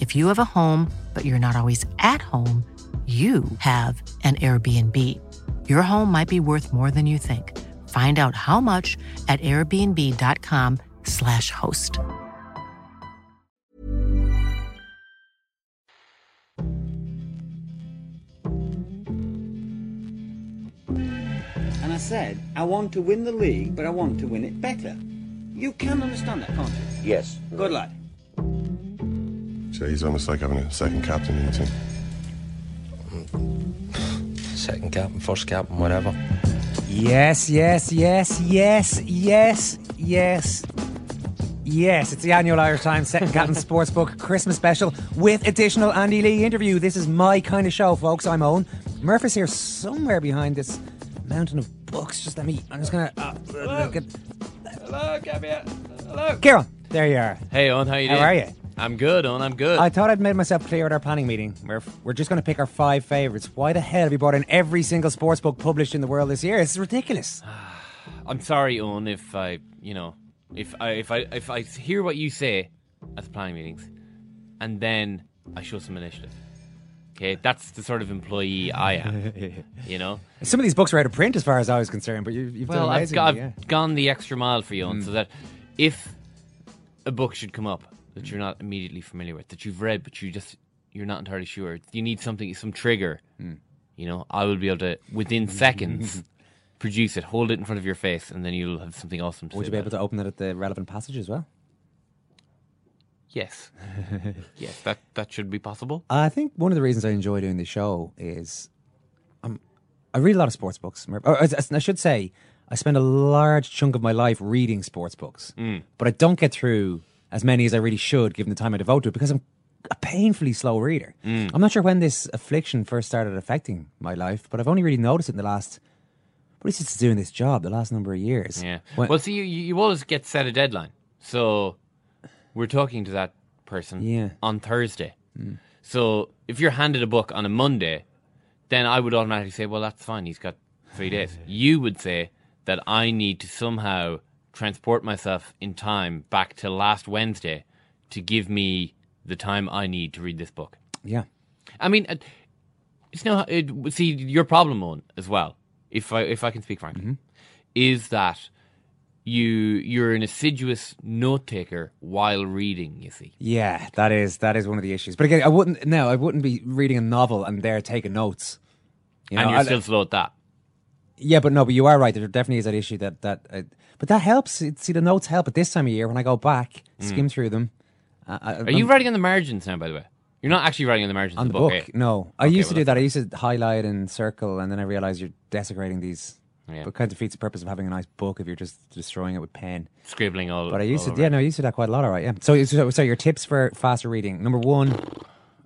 If you have a home, but you're not always at home, you have an Airbnb. Your home might be worth more than you think. Find out how much at airbnb.com/slash host. And I said, I want to win the league, but I want to win it better. You can understand that, can't you? Yes. Good lad. So he's almost like having a second captain in the team. Second captain, first captain, whatever. Yes, yes, yes, yes, yes, yes. Yes, it's the annual Irish Times Second Captain Sportsbook Christmas special with additional Andy Lee interview. This is my kind of show, folks. I'm Eoin. Murph is here somewhere behind this mountain of books. Just let me. I'm just gonna. Uh, uh, get, Hello, Gabby. Hello. Ciarán, there you are. Hey, Eoin, how you doing? How are you? I'm good, on. I'm good. I thought I'd made myself clear at our planning meeting. We're, we're just going to pick our five favourites. Why the hell have you brought in every single sports book published in the world this year? It's ridiculous. I'm sorry, Eoin, if I, you know, if I, if I, if I hear what you say at the planning meetings, and then I show some initiative. Okay, that's the sort of employee I am. you know. Some of these books are out of print as far as I was concerned, but you, you've Well, done I've, got, I've gone the extra mile for you, Eoin, so mm. that if a book should come up that mm. you're not immediately familiar with, that you've read but you just you're not entirely sure, you need something, some trigger. Mm. You know, I will be able to within seconds produce it, hold it in front of your face, and then you'll have something awesome to Would you be able to open it at the relevant passage as well? Yes, yes, that that should be possible. I think one of the reasons I enjoy doing this show is um, I read a lot of sports books. Or, I should say, I spend a large chunk of my life reading sports books, mm. but I don't get through as many as I really should given the time I devote to it because I'm a painfully slow reader. Mm. I'm not sure when this affliction first started affecting my life, but I've only really noticed it in the last, what is it doing this job, the last number of years. Yeah. When- well, see, you, you always get set a deadline. So we're talking to that person Yeah. on Thursday. Mm. So if you're handed a book on a Monday, then I would automatically say, well, that's fine. He's got three days. You would say that I need to somehow transport myself in time back to last Wednesday to give me the time I need to read this book. yeah. I mean, uh, it's no. It, see, your problem, Eoin, as well. If I if I can speak frankly, is that you you're an assiduous note taker while reading. You see, Yeah, that is that is one of the issues. But again, I wouldn't no, I wouldn't be reading a novel and there taking notes. You and you're I- still slow at that. Yeah, but no, but you are right. There definitely is that issue that that. Uh, but that helps. See, the notes help at this time of year when I go back, skim through them. Uh, I, Are you writing on the margins now? By the way, you're not actually writing on the margins on of the book. No, I Okay, used to well, do that. I used to highlight and circle, and then I realized you're desecrating these. Yeah. But kind of defeats the purpose of having a nice book if you're just destroying it with pen. Scribbling all. But I used all to, over. yeah, no, I used to do that quite a lot. All right, yeah. So, so, so your tips for faster reading: number one,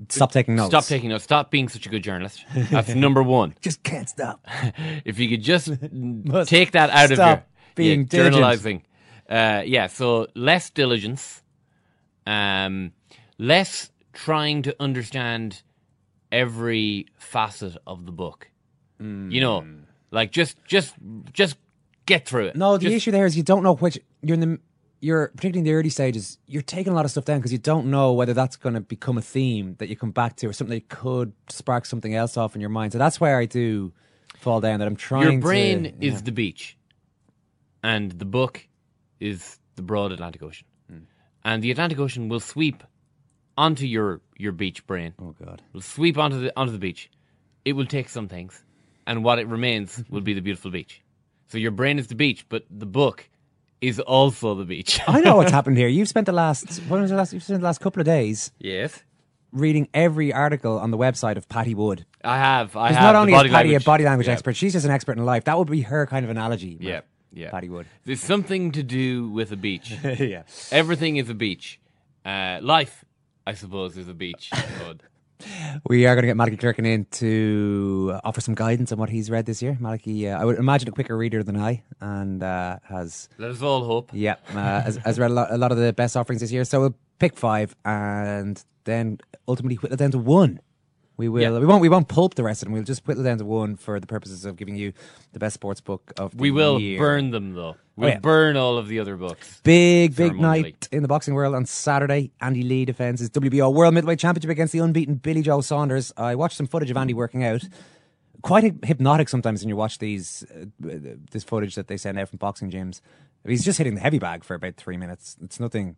stop taking notes. Stop taking notes. Stop being such a good journalist. That's number one. Just can't stop. if you could just take that out of stop your being yeah, diligent. journalizing. Uh, yeah, so less diligence, um, less trying to understand every facet of the book. You know, like just just just get through it. No, the Just- issue there is you don't know which you're in the you're particularly in the early stages, you're taking a lot of stuff down because you don't know whether that's going to become a theme that you come back to or something that could spark something else off in your mind. So that's where I do fall down. That I'm trying. Your brain to, is yeah. the beach, and the book is the broad Atlantic Ocean, Hmm. and the Atlantic Ocean will sweep onto your your beach brain. Oh God. Will sweep onto the onto the beach. It will take some things, and what it remains will be the beautiful beach. So your brain is the beach, but the book is also the beach. I know what's happened here. You've spent the last when was the last? You've spent the last couple of days yes, reading every article on the website of Patti Wood. I have. I have. Because not only is Patti language. a body language Yeah. expert, she's just an expert in life. That would be her kind of analogy. Matt. yeah. Patti Wood. There's something to do with a beach. yeah. Everything is a beach. Uh, life, I suppose, is a beach. We are going to get Malachy Clerkin in to offer some guidance on what he's read this year. Malachy, uh, I would imagine a quicker reader than I, and uh, has Let us all hope. yeah uh, has, has read a lot, a lot of the best offerings this year. So we'll pick five, and then ultimately whittle down to one. We will. Yeah. We won't. We won't pulp the rest of them. We'll just whittle down to one for the purposes of giving you the best sports book of the We will year. burn them, though. We'll yeah. burn all of the other books. Big, big night in the boxing world on Saturday. Andy Lee defends his WBO World Middleweight Championship against the unbeaten Billy Joe Saunders. I watched some footage of Andy working out. Quite hypnotic sometimes when you watch these uh, this footage that they send out from boxing gyms. He's just hitting the heavy bag for about three minutes. It's nothing.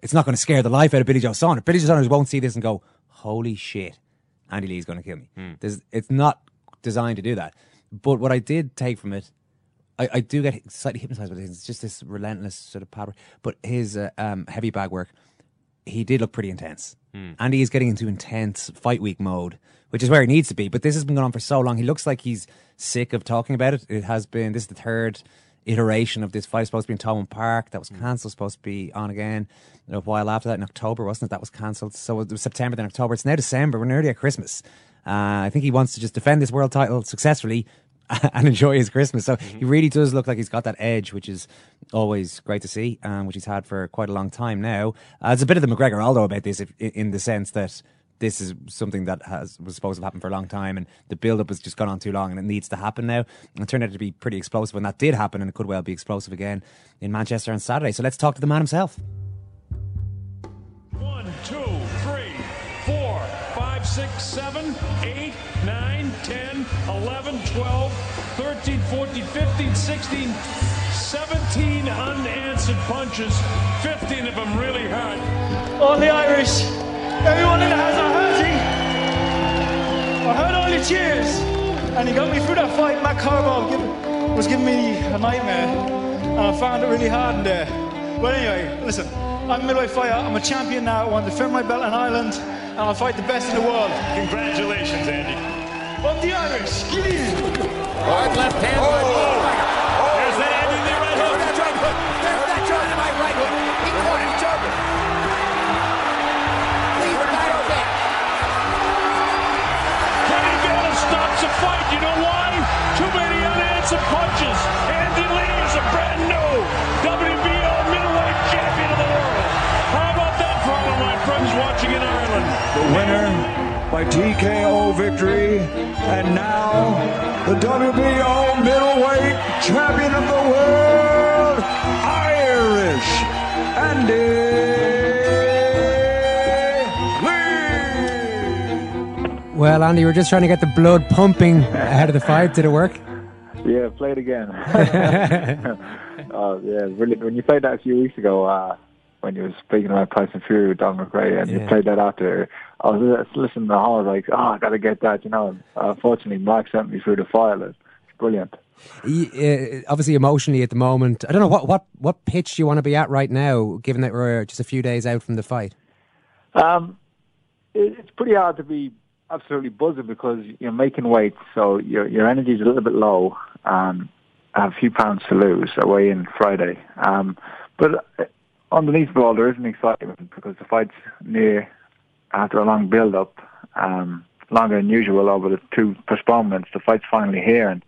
It's not going to scare the life out of Billy Joe Saunders. Billy Joe Saunders won't see this and go, "Holy shit, Andy Lee's going to kill me." There's, it's not designed to do that. But what I did take from it I, I do get slightly hypnotized by this. It's just this relentless sort of power. But his uh, um, heavy bag work, he did look pretty intense. Andy is getting into intense fight week mode, which is where he needs to be. But this has been going on for so long. He looks like he's sick of talking about it. It has been, this is the third iteration of this fight. It's supposed to be in Thomond Park. That was cancelled. Supposed to be on again a while after that in October, wasn't it? That was cancelled. So it was September, then October. It's now December. We're nearly at Christmas. Uh, I think he wants to just defend this world title successfully and enjoy his Christmas. So he really does look like he's got that edge, which is always great to see, um, which he's had for quite a long time now. Uh, it's a bit of the McGregor Aldo about this, if, in the sense that this is something that has was supposed to happen for a long time, and the build up has just gone on too long, and it needs to happen now. And it turned out to be pretty explosive, and that did happen, and it could well be explosive again in Manchester on Saturday. So let's talk to the man himself. One, two, three, four, five, six, seven, eight, nine, 10, 11, 12, 13, 14, 15, 16, 17 unanswered punches. 15 of them really hurt. all the Irish, everyone in the house are hurting. I heard all your cheers, and he got me through that fight. Matt Korobov give, was giving me a nightmare, and I found it really hard in there. But anyway, listen, I'm a middleweight fighter. I'm a champion now. I want to defend my belt in Ireland, and I'll fight the best in the world. Congratulations, Andy. Up the Irish, get in! There's that watching? The winner by TKO victory, and now the WBO middleweight champion of the world, Irish Andy Lee. Well, Andy, we're just trying to get the blood pumping ahead of the fight. Did it work? Yeah, play it again. oh, yeah, brilliant. When you played that a few weeks ago, uh, when you were speaking about Tyson Fury with Don McRae, and Yeah. you played that after, I was listening to the whole, I was like, oh, I got to get that, you know. Uh, fortunately, Mark sent me through the file. It's brilliant. Uh, obviously emotionally at the moment. I don't know what what what pitch you want to be at right now, given that we're just a few days out from the fight. Um, it, it's pretty hard to be absolutely buzzing because you're making weight, so your your energy's a little bit low. Um, I have a few pounds to lose away in Friday. Um, but uh, underneath it all, there is an excitement because the fight's near after a long build up, um, longer than usual over the two postponements. The fight's finally here and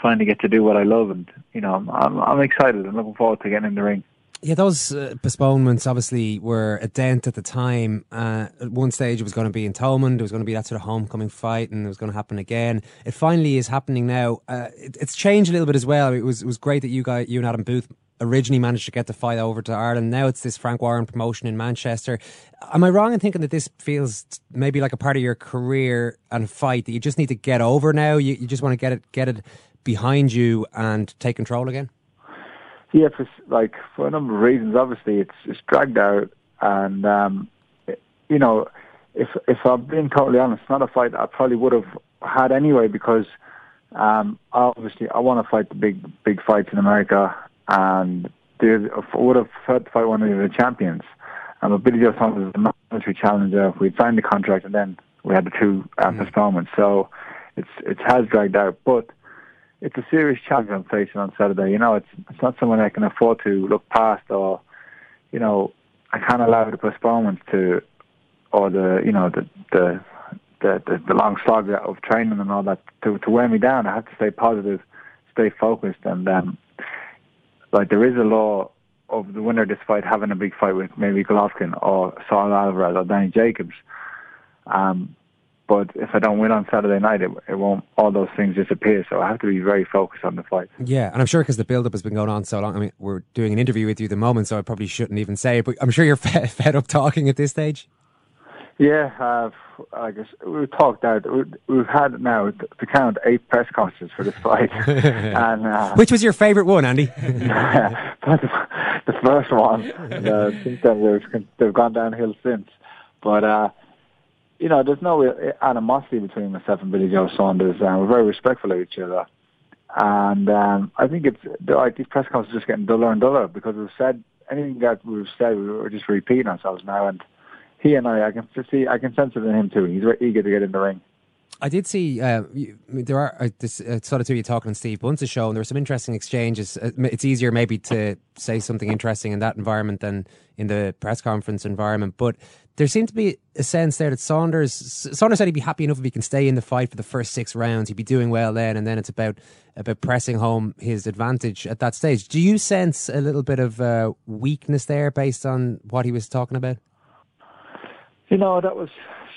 finally get to do what I love, and you know I'm I'm, I'm excited. I'm looking forward to getting in the ring. Yeah, those uh, postponements obviously were a dent at the time. Uh, at one stage, it was going to be in Thomond. It was going to be that sort of homecoming fight, and it was going to happen again. It finally is happening now. Uh, it, it's changed a little bit as well. It was it was great that you guys, you and Adam Booth, originally managed to get the fight over to Ireland. Now it's this Frank Warren promotion in Manchester. Am I wrong in thinking that this feels maybe like a part of your career and fight that you just need to get over now? You, you just want to get it get it behind you and take control again? Yeah, for like for a number of reasons. Obviously, it's it's dragged out, and um, you know, if if I'm being totally honest, not a fight I probably would have had anyway because um, obviously I want to fight the big big fights in America, and I would have fight one of the champions. Um, but Billy Joe Saunders is a military challenger. We signed the contract, and then we had the two uh, mm. postponements. So it's it has dragged out, but it's a serious challenge I'm facing on Saturday. You know, it's it's not someone I can afford to look past, or you know, I can't allow the postponements to, or the you know the the the, the, the long slog of training and all that to to wear me down. I have to stay positive, stay focused, and um, like there is a law of the winner of this fight having a big fight with maybe Golovkin or Saul Alvarez or Danny Jacobs. Um, but if I don't win on Saturday night, it, it won't. All those things disappear. So I have to be very focused on the fight. Yeah, and I'm sure because the build-up has been going on so long. I mean, we're doing an interview with you at the moment, so I probably shouldn't even say it. But I'm sure you're fed, fed up talking at this stage. Yeah, uh, I guess we've talked out. We've had now to count eight press conferences for this fight, and uh, which was your favourite one, Andy? the first one. Uh, since then, they've gone downhill since. But uh, you know, there's no animosity between myself and Billy Joe Saunders, and we're very respectful of each other. And um, I think it's like these press conferences are just getting duller and duller because we've said anything that we've said, we're just repeating ourselves now. And he and I, I can see, I can sense it in him too. He's eager to get in the ring. I did see uh, there are uh, this uh, sort of two of you talking on Steve Bunce's show, and there were some interesting exchanges. Uh, it's easier maybe to say something interesting in that environment than in the press conference environment. But there seemed to be a sense there that Saunders Saunders said he'd be happy enough if he can stay in the fight for the first six rounds. He'd be doing well then, and then it's about about pressing home his advantage at that stage. Do you sense a little bit of uh, weakness there based on what he was talking about? You know, that was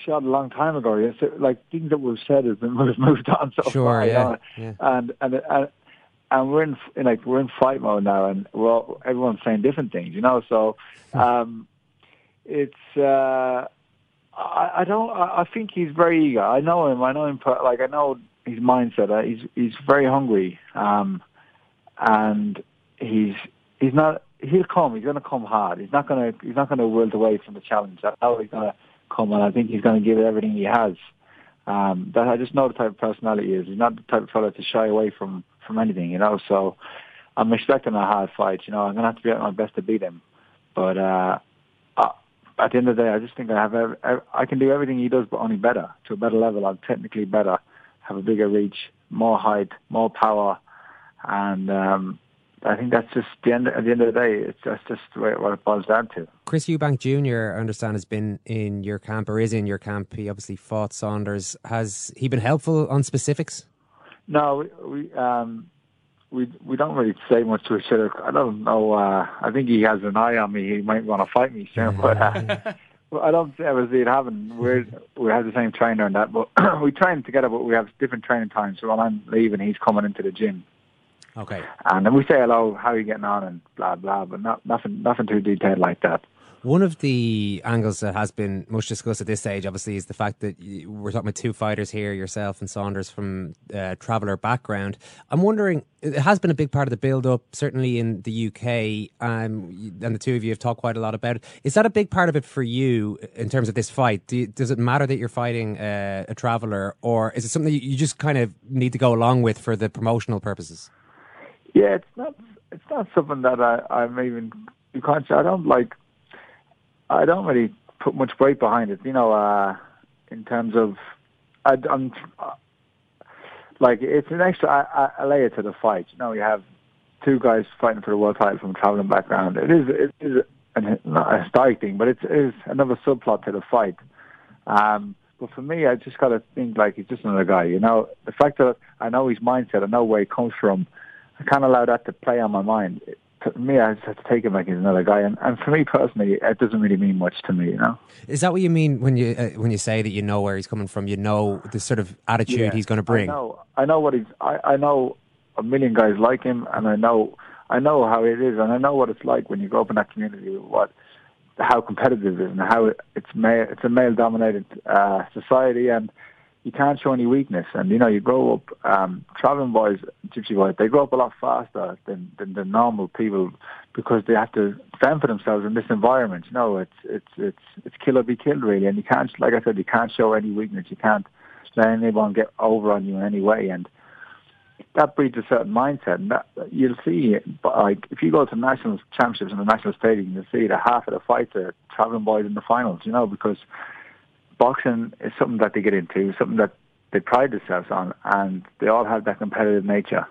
shot a long time ago. Yes, like things that we've said have been have moved on so sure, far. Yeah, yeah. And and and and we're in in like we're in fight mode now, and we're all, everyone's saying different things. You know, so hmm. um, it's. uh I, I don't. I, I think he's very eager. I know him. I know him. Like I know his mindset. Uh, he's he's very hungry, um, and he's he's not. He'll come. He's going to come hard. He's not going to. He's not going to wilt away from the challenge. I know he's going to come, and I think he's going to give it everything he has. Um, that I just know the type of personality he is. He's not the type of fellow to shy away from from anything, you know. So I'm expecting a hard fight. You know, I'm going to have to be at my best to beat him. But uh, uh, at the end of the day, I just think I have I can do everything he does, but only better to a better level. I'm technically better, have a bigger reach, more height, more power, and um, I think that's just the end. At the end of the day, it's that's just what it boils down to. Chris Eubank Jr. I understand has been in your camp or is in your camp. He obviously fought Saunders. Has he been helpful on specifics? No, we we, um, we we don't really say much to each other. I don't know. Uh, I think he has an eye on me. He might want to fight me soon, but. Uh, Well, I don't ever see it happen. We're we have the same trainer and that, but we train together, but we have different training times. So when I'm leaving, he's coming into the gym. Okay. And then we say hello, how are you getting on, and blah blah, but not nothing nothing too detailed like that. One of the angles that has been much discussed at this stage, obviously, is the fact that we're talking about two fighters here, yourself and Saunders from uh, traveller background. I'm wondering, it has been a big part of the build-up, certainly in the UK, um, and the two of you have talked quite a lot about it. Is that a big part of it for you in terms of this fight? Do you, does it matter that you're fighting uh, a traveller, or is it something you just kind of need to go along with for the promotional purposes? Yeah, it's not. It's not something that I, I'm even. You can't. I don't like. I don't really put much weight behind it. You know, uh, in terms of, I, I'm. Uh, like it's an extra a, a layer to the fight. You know, you have two guys fighting for the world title from a traveling background. It is. It is an, not a historic thing, but it is another subplot to the fight. Um, but for me, I just got to think like he's just another guy. You know, the fact that I know his mindset, I know where he comes from. I can't allow that to play on my mind. To me, I just have to take him like he's another guy, and, and for me personally, it doesn't really mean much to me. You know. Is that what you mean when you uh, when you say that you know where he's coming from? You know the sort of attitude yeah, he's going to bring. I know. I know what he's. I, I know a million guys like him, and I know I know how it is, and I know what it's like when you grow up in that community. What how competitive it is, and how it, it's male, it's a male dominated uh, society, and you can't show any weakness. And you know, you grow up um, traveling boys, gypsy boys. They grow up a lot faster than than the normal people because they have to fend for themselves in this environment. You know, it's it's it's it's kill or be killed really, and you can't, like I said, you can't show any weakness. You can't let anyone get over on you in any way, and that breeds a certain mindset. And that, you'll see, but like if you go to national championships in the national stadium, you'll see that half of the fights are traveling boys in the finals. You know, because boxing is something that they get into, something that they pride themselves on, and they all have that competitive nature.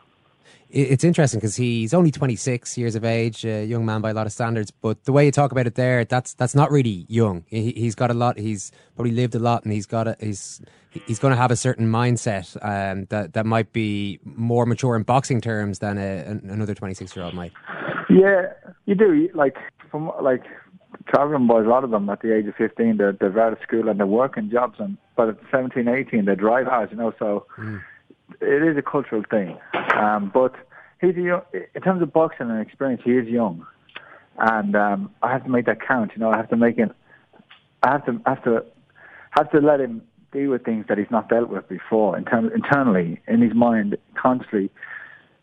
It's interesting because he's only 26 years of age, a young man by a lot of standards. But the way you talk about it there, that's that's not really young. He, has got a lot. He's probably lived a lot, and he's got a, he's he's going to have a certain mindset um, that that might be more mature in boxing terms than a, another 26 year old might. Yeah, you do. Like from like traveling boys, a lot of them at the age of 15, they're, they're out of school and they're working jobs, and but at 17, 18, they drive hard. You know, so. Mm it is a cultural thing. Um, but he's a young, in terms of boxing and experience, he is young, and um, I have to make that count. You know, I have to make it. I have to have to have to let him deal with things that he's not dealt with before. In terms internally, in his mind, consciously,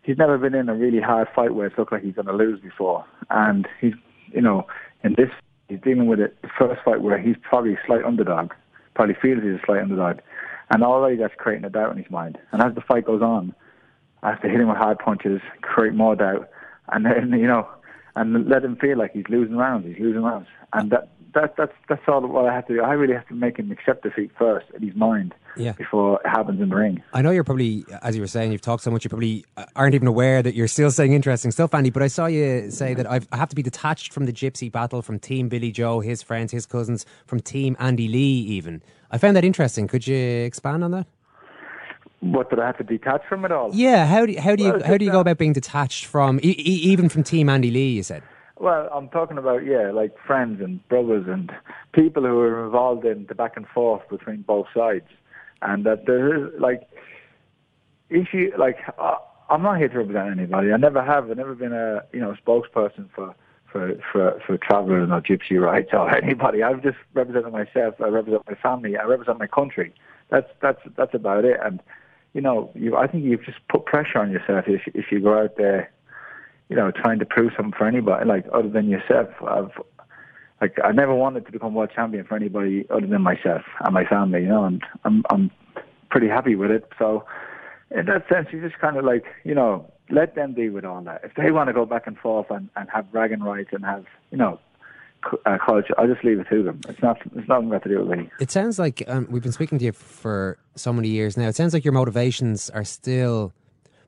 he's never been in a really hard fight where it looked like he's going to lose before, and he's you know in this he's dealing with it the first fight where he's probably a slight underdog, probably feels he's a slight underdog and already that's creating a doubt in his mind. And as the fight goes on, I have to hit him with hard punches, create more doubt, and then you know, and let him feel like he's losing rounds. He's losing rounds, and that that that's that's all what I have to do. I really have to make him accept defeat first in his mind. Yeah. Before it happens in the ring. I know you're probably, as you were saying, you've talked so much, you probably aren't even aware that you're still saying interesting stuff, Andy. But I saw you say that I've, I have to be detached from the gypsy battle, from Team Billy Joe, his friends, his cousins, from Team Andy Lee, even. I found that interesting. Could you expand on that? What did I have to detach from it all? Yeah, how do you, how do you well, how do you go about being detached from e- even from Team Andy Lee? You said. Well, I'm talking about yeah, like friends and brothers and people who are involved in the back and forth between both sides, and that there is like, if you like, uh, I'm not here to represent anybody. I never have. I've never been a you know spokesperson for for for for travelers or gypsy rights or anybody. I've just represented myself. I represent my family. I represent my country. That's that's that's about it. And you know, you, I think you've just put pressure on yourself if if you go out there, you know, trying to prove something for anybody, like other than yourself. I've like I never wanted to become world champion for anybody other than myself and my family, you know, and I'm I'm pretty happy with it. So in that sense, you just kind of like, you know, let them deal with all that. If they want to go back and forth and, and have bragging rights and have, you know, uh, I'll just leave it to them. It's not, it's nothing got to do with me. It sounds like um, we've been speaking to you for so many years now. It sounds like your motivations are still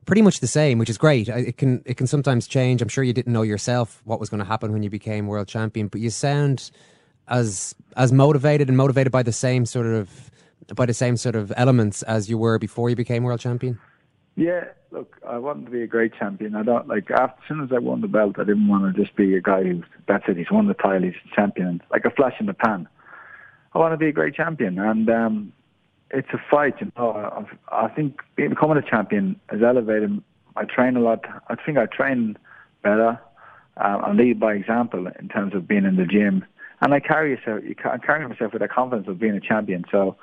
pretty much the same, which is great. It can, it can sometimes change. I'm sure you didn't know yourself what was going to happen when you became world champion, but you sound as, as motivated and motivated by the same sort of, by the same sort of elements as you were before you became world champion. Yeah, look, I wanted to be a great champion. I don't like after as soon as I won the belt, I didn't want to just be a guy who's that's it. He's won the title, he's champion, like a flash in the pan. I want to be a great champion, and um, it's a fight. You know, I, I think becoming a champion has elevated. I train a lot. I think I train better. I lead by example in terms of being in the gym, and I carry yourself. You carry myself with the confidence of being a champion. So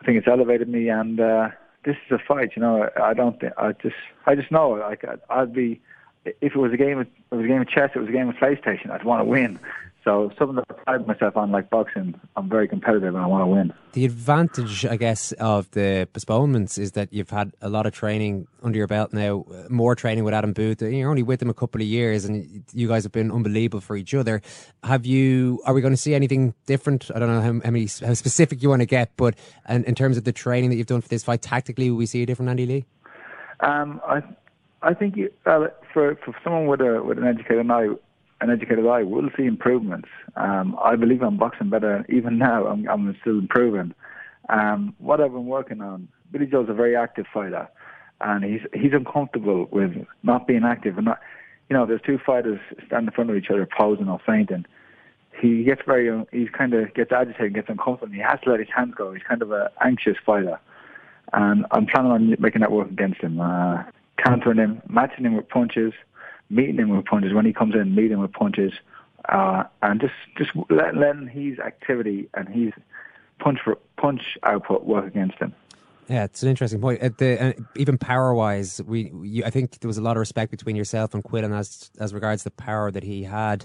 I think it's elevated me, and. Uh, this is a fight. You know, I don't think I just I just know like I'd be if it was a game of it was a game of chess, it was a game of PlayStation. I'd want to win. So something that I pride myself on, like boxing, I'm very competitive and I want to win. The advantage, I guess, of the postponements is that you've had a lot of training under your belt now, more training with Adam Booth. You're only with him a couple of years, and you guys have been unbelievable for each other. Have you? Are we going to see anything different? I don't know how, how many how specific you want to get, but in, in terms of the training that you've done for this fight, tactically, will we see a different Andy Lee? Um, I I think you, uh, for for someone with a with an educated eye an educated eye will see improvements. Um, I believe I'm boxing better even now. I'm, I'm still improving. Um, what I've been working on, Billy Joe's a very active fighter, and he's he's uncomfortable with not being active and not. You know, there's two fighters standing in front of each other, posing or feinting. He gets very, he's kind of gets agitated, gets uncomfortable. He has to let his hands go. He's kind of an anxious fighter, and I'm planning on making that work against him, uh, countering him, matching him with punches, meeting him with punches when he comes in, meeting with punches, uh, and just just let, letting his activity and his punch for punch output work against him. Yeah, it's an interesting point. Uh, the, uh, even power wise, we you, I think there was a lot of respect between yourself and Quillin as as regards the power that he had.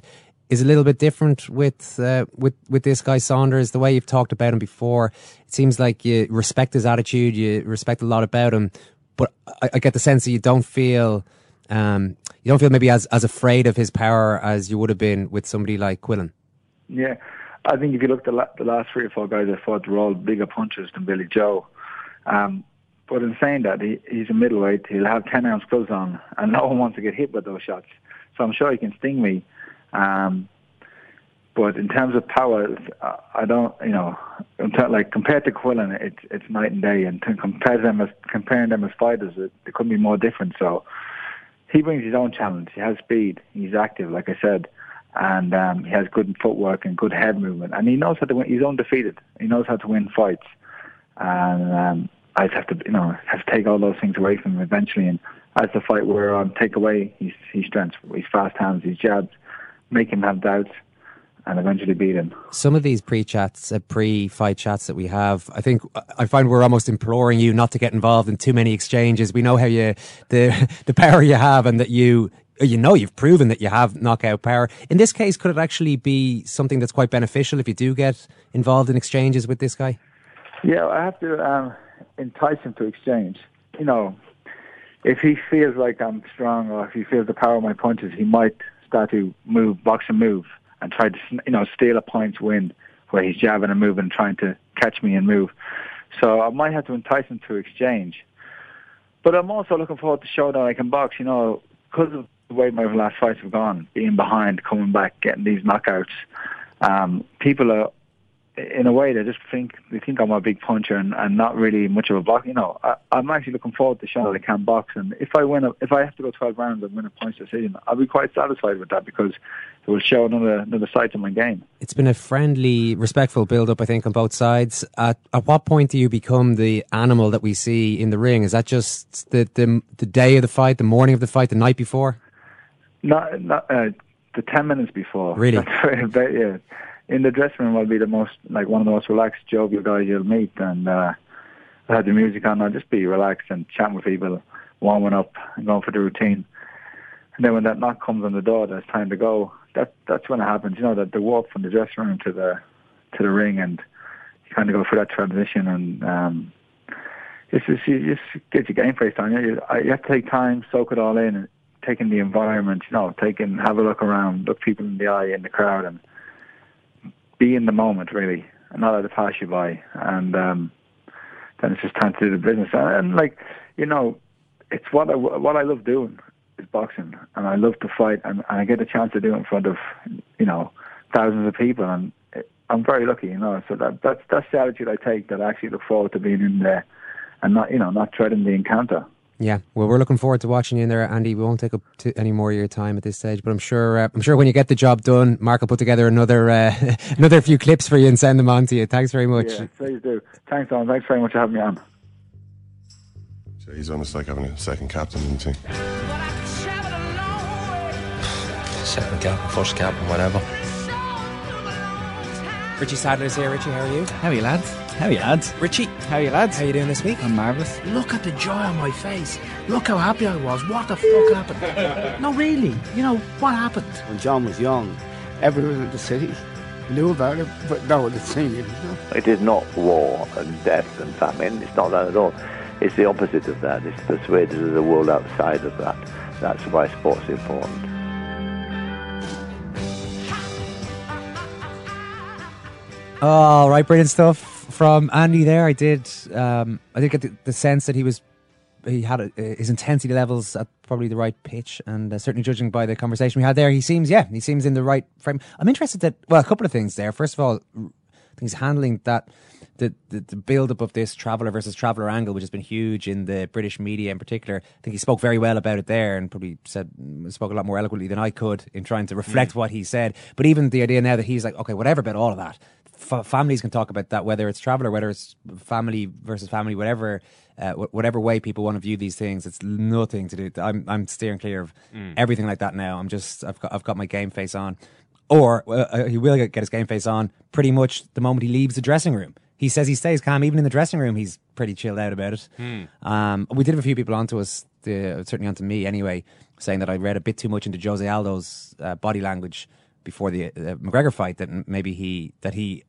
Is a little bit different with uh, with with this guy Saunders. The way you've talked about him before, it seems like you respect his attitude, you respect a lot about him. But I, I get the sense that you don't feel um, you don't feel maybe as as afraid of his power as you would have been with somebody like Quillin. Yeah, I think if you look at the, la- the last three or four guys I fought, they're all bigger punchers than Billy Joe. Um, but in saying that, he, he's a middleweight. He'll have 10 ounce gloves on, and no one wants to get hit with those shots. So I'm sure he can sting me. Um, but in terms of power, I don't, you know, like compared to Quillin, it's it's night and day. And compare them as comparing them as fighters, it, it couldn't be more different. So he brings his own challenge. He has speed. He's active, like I said, and um, he has good footwork and good head movement. And he knows how to win. He's undefeated. He knows how to win fights. And um, I'd have to, you know, have to take all those things away from him eventually. And as the fight wore on, take away his his strengths, his fast hands, his jabs, make him have doubts, and eventually beat him. Some of these pre-chats, uh, pre-fight chats that we have, I think I find we're almost imploring you not to get involved in too many exchanges. We know how you the the power you have, and that you you know you've proven that you have knockout power. In this case, could it actually be something that's quite beneficial if you do get involved in exchanges with this guy? Yeah, I have to um, entice him to exchange. You know, if he feels like I'm strong or if he feels the power of my punches, he might start to move, box and move, and try to, you know, steal a points win where he's jabbing and moving, trying to catch me and move. So I might have to entice him to exchange. But I'm also looking forward to show that I can box, you know, because of the way my last fights have gone, being behind, coming back, getting these knockouts. Um, people are in a way, they just think they think I'm a big puncher and, and not really much of a box. You know, I, I'm actually looking forward to showing that I can box, and if I win, a, if I have to go 12 rounds and win a points decision, I'll be quite satisfied with that because it will show another another side to my game. It's been a friendly, respectful build-up, I think, on both sides. At, at what point do you become the animal that we see in the ring? Is that just the the, the day of the fight, the morning of the fight, the night before? Not, not uh, the 10 minutes before. Really? yeah in the dressing room, I'll be the most like one of the most relaxed, jovial guys you'll meet, and uh, I have the music on. I'll just be relaxed and chatting with people, warming up, and going for the routine. And then when that knock comes on the door, that's time to go. That that's when it happens. You know that the walk from the dressing room to the to the ring, and you kind of go through that transition, and um, it's just you just get your game face on. You, you, you have to take time, soak it all in, taking the environment. You know, taking have a look around, look people in the eye in the crowd, and be in the moment really, and not let it pass you by. And um, then it's just time to do the business. And, and like you know, it's what I what I love doing is boxing, and I love to fight, and, and I get a chance to do it in front of you know thousands of people, and I'm very lucky, you know. So that that's that's the attitude I take. That I actually look forward to being in there, and not you know not dreading the encounter. Yeah, well, we're looking forward to watching you in there, Andy. We won't take up any more of your time at this stage, but I'm sure uh, I'm sure when you get the job done, Mark will put together another uh, another few clips for you and send them on to you. Thanks very much. Yeah, please do. Thanks, Don. Thanks very much for having me on. So he's almost like having a second captain in the team. Second captain, first captain, whatever. Richie Sadlier's here. Richie, how are you? How are you, lads? How are you, lads? Richie, how are you, lads? How are you doing this week? I'm marvellous. Look at the joy on my face. Look how happy I was. What the fuck happened? no, really. You know, what happened? When John was young, everyone in the city knew about it, but no one had seen it. It is not war and death and famine. It's not that at all. It's the opposite of that. It's persuaded of the world outside of that. That's why sport's important. All right, brilliant stuff from Andy there. I did, um, I did get the, the, sense that he was, he had a, his intensity levels at probably the right pitch, and uh, certainly judging by the conversation we had there, he seems, yeah, he seems in the right frame. I'm interested that, well, a couple of things there. First of all, I think he's handling that the, the, the build up of this traveller versus traveller angle, which has been huge in the British media in particular. I think he spoke very well about it there and probably said spoke a lot more eloquently than I could in trying to reflect mm. what he said. But even the idea now that he's like, okay, whatever about all of that, f- families can talk about that, whether it's travel or whether it's family versus family, whatever. Uh, wh- whatever way people want to view these things, it's nothing to do. I'm I'm steering clear of Mm. everything like that now. I'm just I've got I've got my game face on, or uh, he will get his game face on pretty much the moment he leaves the dressing room. He says he stays calm even in the dressing room. He's pretty chilled out about it. Hmm. Um, we did have a few people onto us, the, certainly onto me anyway, saying that I read a bit too much into Jose Aldo's uh, body language before the uh, McGregor fight. That maybe he that he,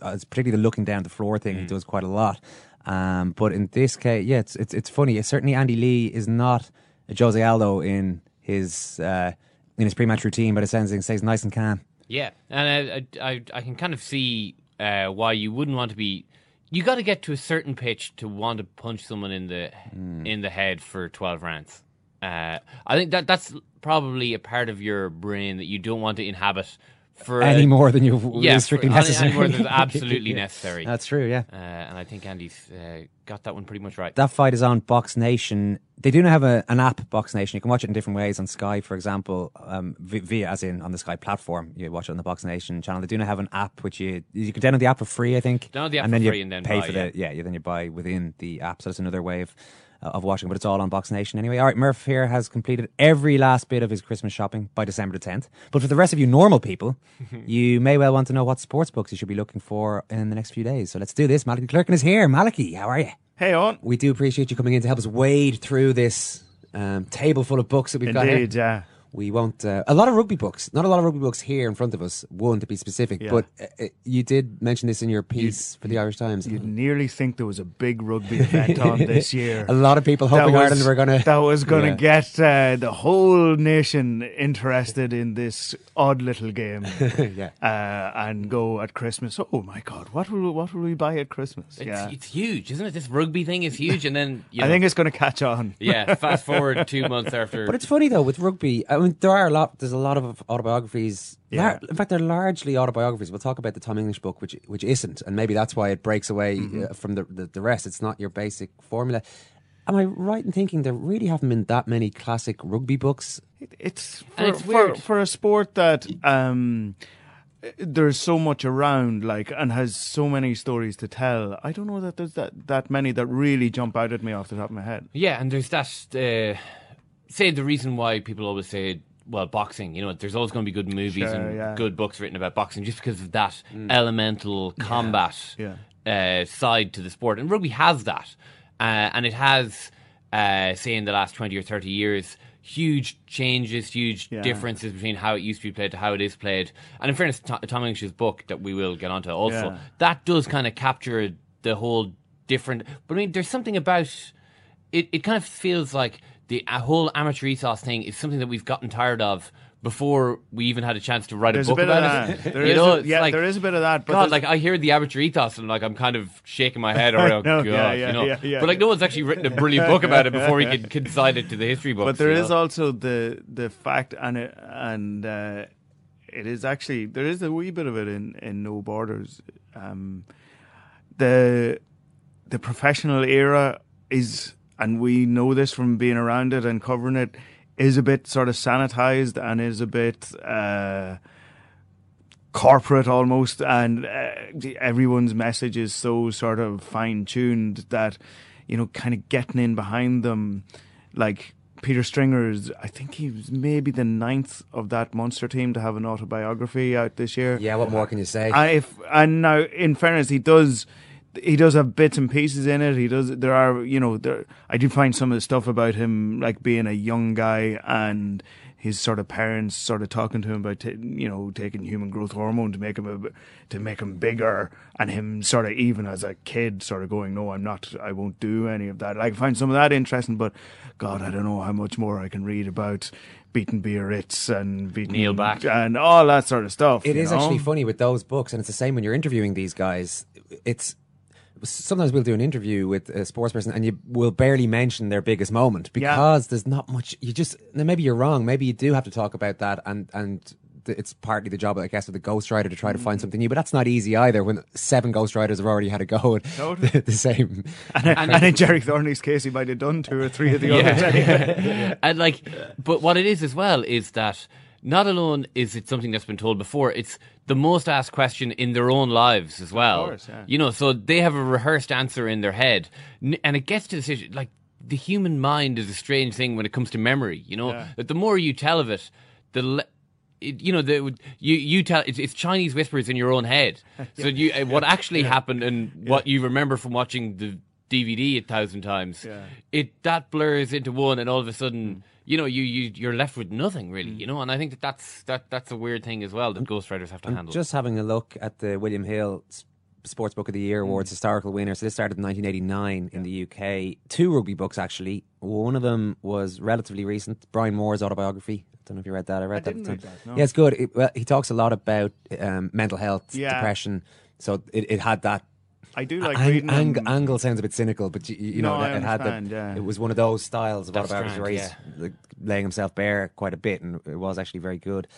uh, particularly the looking down the floor thing, he does quite a lot. Um, but in this case, yeah, it's it's it's funny. Certainly, Andy Lee is not a Jose Aldo in his uh, in his pre-match routine, but it sounds like he stays nice and calm. Yeah, and I, I, I, can kind of see uh, why you wouldn't want to be. You got to get to a certain pitch to want to punch someone in the in the head for twelve rounds. Uh, I think that that's probably a part of your brain that you don't want to inhabit for Any a- more than you yeah, strictly necessary. Any more than absolutely Yeah. necessary. That's true, yeah. Uh, and I think Andy's uh, got that one pretty much right. That fight is on Box Nation. They do now have a, an app, Box Nation. You can watch it in different ways on Sky, for example, um, via as in on the Sky platform. You watch it on the Box Nation channel. They do now have an app which you you can download the app for free, I think. Download the app and for then free you and then pay buy, for the yeah. you then you buy within the app. So that's another way of of watching. But it's all on Box Nation anyway. All right, Murph here has completed every last bit of his Christmas shopping by December the tenth. But for the rest of you normal people, you may well want to know what sports books you should be looking for in the next few days. So let's do this. Malachy Clerkin is here. Malachy, how are you? Hey, on. We do appreciate you coming in to help us wade through this um, table full of books that we've got Indeed, here. yeah. We won't. Uh, a lot of rugby books. Not a lot of rugby books here in front of us. One to be specific, Yeah. but uh, uh, you did mention this in your piece for the Irish Times. You'd nearly think there was a big rugby event on this year. A lot of people hoping was- Ireland were going to. That was going to Yeah. get uh, the whole nation interested in this odd little game. Yeah. Uh, and go at Christmas. Oh my God! What will what will we buy at Christmas? It's, yeah. it's huge, isn't it? This rugby thing is huge, and then you I think it's going to catch on. yeah. Fast forward two months after. But it's funny though with rugby. I mean, there are a lot. There's a lot of autobiographies. Yeah. Lar- in fact, they're largely autobiographies. We'll talk about the Tom English book, which which isn't, and maybe that's why it breaks away Mm-hmm. uh, from the, the the rest. It's not your basic formula. Am I right in thinking there really haven't been that many classic rugby books? It's for, And it's for, weird. for a sport that um, there's so much around, like, and has so many stories to tell. I don't know that there's that, that many that really jump out at me off the top of my head. Yeah, and there's that. Uh, say the reason why people always say, well, boxing. You know, there's always going to be good movies Sure, and yeah. good books written about boxing, just because of that elemental combat Yeah. Uh, side to the sport. And rugby has that, uh, and it has, uh, say, in the last twenty or thirty years. Huge changes, huge Yeah. differences between how it used to be played to how it is played. And in fairness, to Tom English's book that we will get onto also, Yeah. that does kind of capture the whole different. But I mean, there's something about it. It kind of feels like the whole amateur ethos thing is something that we've gotten tired of before we even had a chance to write There's a a book of about it. There you is know, a- yeah, like, there is a bit of that, but God, like I hear the amateur ethos and like I'm kind of shaking my head. Or oh No, God, yeah, yeah, you know. yeah, yeah, but like no one's actually written a brilliant book about it before we could consign it to the history books. But there is know? also the the fact, and it, and uh, it is actually there is a wee bit of it in in No Borders. Um, the the professional era is, and we know this from being around it and covering it, is a bit sort of sanitized and is a bit. Uh, corporate almost and uh, everyone's message is so sort of fine tuned that you know kind of getting in behind them like Peter Stringer's I think he was maybe the ninth of that monster team to have an autobiography out this year Yeah, what more can you say? and if and now in fairness he does he does have bits and pieces in it he does there are you know there I do find some of the stuff about him like being a young guy and his sort of parents sort of talking to him about ta- you know taking human growth hormone to make him a, to make him bigger and him sort of even as a kid sort of going no I'm not I won't do any of that like, I find some of that interesting but god I don't know how much more I can read about beating Biarritz and beating Neil Back. and all that sort of stuff It is know? actually funny with those books, and it's the same when you're interviewing these guys. It's sometimes we'll do an interview with a sports person, and you will barely mention their biggest moment because there's not much. You just maybe you're wrong. Maybe you do have to talk about that, and and it's partly the job, I guess, of the ghostwriter to try to Mm. find something new. But that's not easy either. When seven ghostwriters have already had a go at Totally. the, the same. and, and in Gerry Thornley's case, he might have done two or three of the others anyway. and like, but what it is as well is that not alone is it something that's been told before, it's the most asked question in their own lives as well. course, yeah. You know, so they have a rehearsed answer in their head, and it gets to the situation like the human mind is a strange thing when it comes to memory. You know, Yeah. that the more you tell of it, the le- it, you know the you you tell it's, it's Chinese whispers in your own head. So you uh, what actually happened and what you remember from watching the DVD a thousand times, Yeah. it that blurs into one, and all of a sudden. You know, you, you you're left with nothing really. You know, and I think that that's that that's a weird thing as well that ghostwriters have to I'm handle. just having a look at the William Hill S- Sports Book of the Year Awards historical winner. So this started in 1989 in the UK. Two rugby books actually. One of them was relatively recent, Brian Moore's autobiography. I don't know if you read that. I read that. didn't the read time. that, no. Yeah, it's good. It, well, he talks a lot about um, mental health, Yeah. depression. So it, it had that. I do like ang- reading ang- them. angle sounds a bit cynical, but you, you know, I it had the, yeah. It was one of those styles of That's autobiography where grand, he's like, laying himself bare quite a bit, and it was actually very good.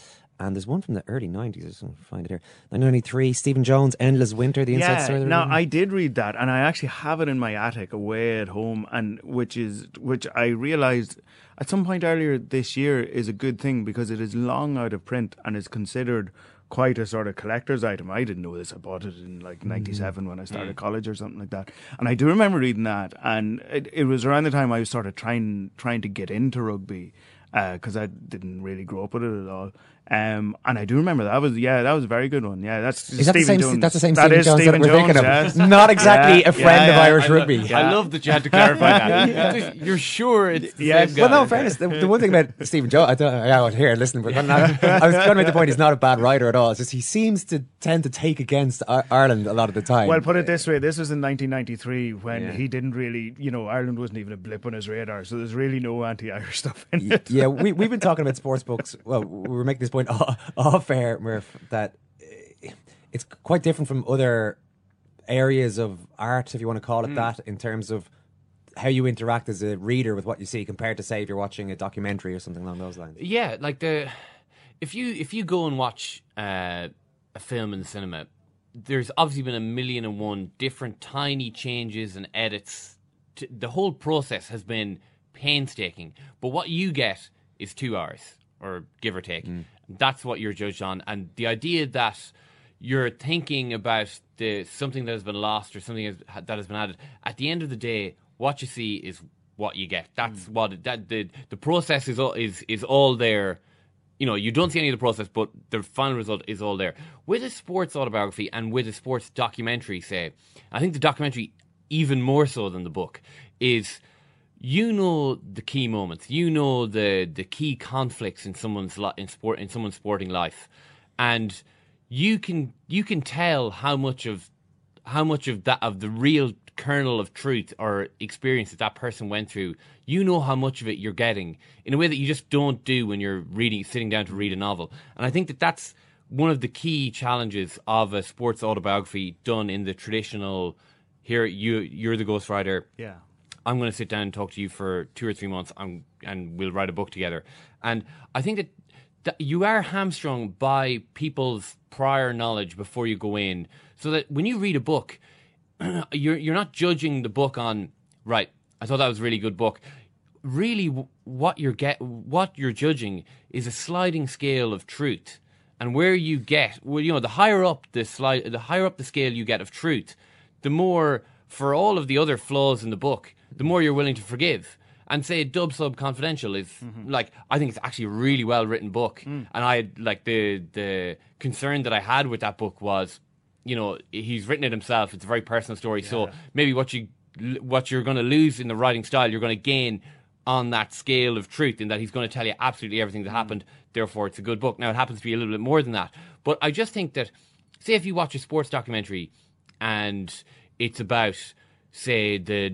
And there's one from the early 90s. I just find it here. 1993, Stephen Jones, Endless Winter, the inside yeah, story. of no, I did read that, and I actually have it in my attic away at home, and which is which I realized at some point earlier this year is a good thing because it is long out of print and is considered quite a sort of collector's item. I didn't know this. I bought it in like hmm. '97 when I started college or something like that, and I do remember reading that, and it, it was around the time I was sort of trying trying to get into rugby uh, because I didn't really grow up with it at all. Um, and I do remember that was yeah, that was a very good one. Yeah, that's Is that the same- Jones. that's the same That Stephen is Jones that we're thinking of. Jones, yes. Not exactly Yeah, a friend yeah, of. Irish I lo- rugby. I love that you had to clarify that. You're sure it's the Yes. same guy. Well, no, in fairness, the, the one thing about Stephen Jones, I don't, yeah, well, here, listen, but I'm not, I was trying to make the point he's not a bad writer at all. It's just he seems to tend to take against I- Ireland a lot of the time. Well, put it this way: this was in 1993 when Yeah. he didn't really, you know, Ireland wasn't even a blip on his radar, so there's really no anti-Irish stuff in Y- it. yeah, we we've been talking about sports books. Well, we were making this point off, off air, Murph, that uh, it's quite different from other areas of art, if you want to call it Mm. that, in terms of how you interact as a reader with what you see, compared to say if you're watching a documentary or something along those lines. Yeah, like the if you if you go and watch uh, a film in the cinema, there's obviously been a million and one different tiny changes and edits. To, the whole process has been painstaking, but what you get is two hours, or give or take. Mm. That's what you're judged on, and the idea that you're thinking about the something that has been lost or something that has been added. At the end of the day, what you see is what you get. That's mm. what that the the process is all, is is all there. You know, you don't see any of the process, but the final result is all there. With a sports autobiography and with a sports documentary, say, I think the documentary even more so than the book is you know the key moments, you know the the key conflicts in someone's li- in sport in someone's sporting life, and you can you can tell how much of how much of that of the real kernel of truth or experience that that person went through. You know how much of it you're getting in a way that you just don't do when you're reading sitting down to read a novel. And I think that that's one of the key challenges of a sports autobiography done in the traditional. Here, you you're the ghostwriter. Yeah. I'm going to sit down and talk to you for two or three months, and, and we'll write a book together. And I think that, that you are hamstrung by people's prior knowledge before you go in, so that when you read a book, you're you're not judging the book on right. I thought that was a really good book. Really, what you're get what you're judging is a sliding scale of truth, and where you get well, you know, the higher up the slide, the higher up the scale you get of truth, the more for all of the other flaws in the book, the more you're willing to forgive. And say Dub Sub Confidential is mm-hmm. like I think it's actually a really well written book, mm. and I like the the concern that I had with that book was, you know, he's written it himself. It's a very personal story, so maybe what you what you're going to lose in the writing style, you're going to gain on that scale of truth in that he's going to tell you absolutely everything that mm. happened. Therefore, it's a good book. Now, it happens to be a little bit more than that. But I just think that, say, if you watch a sports documentary and it's about, say, the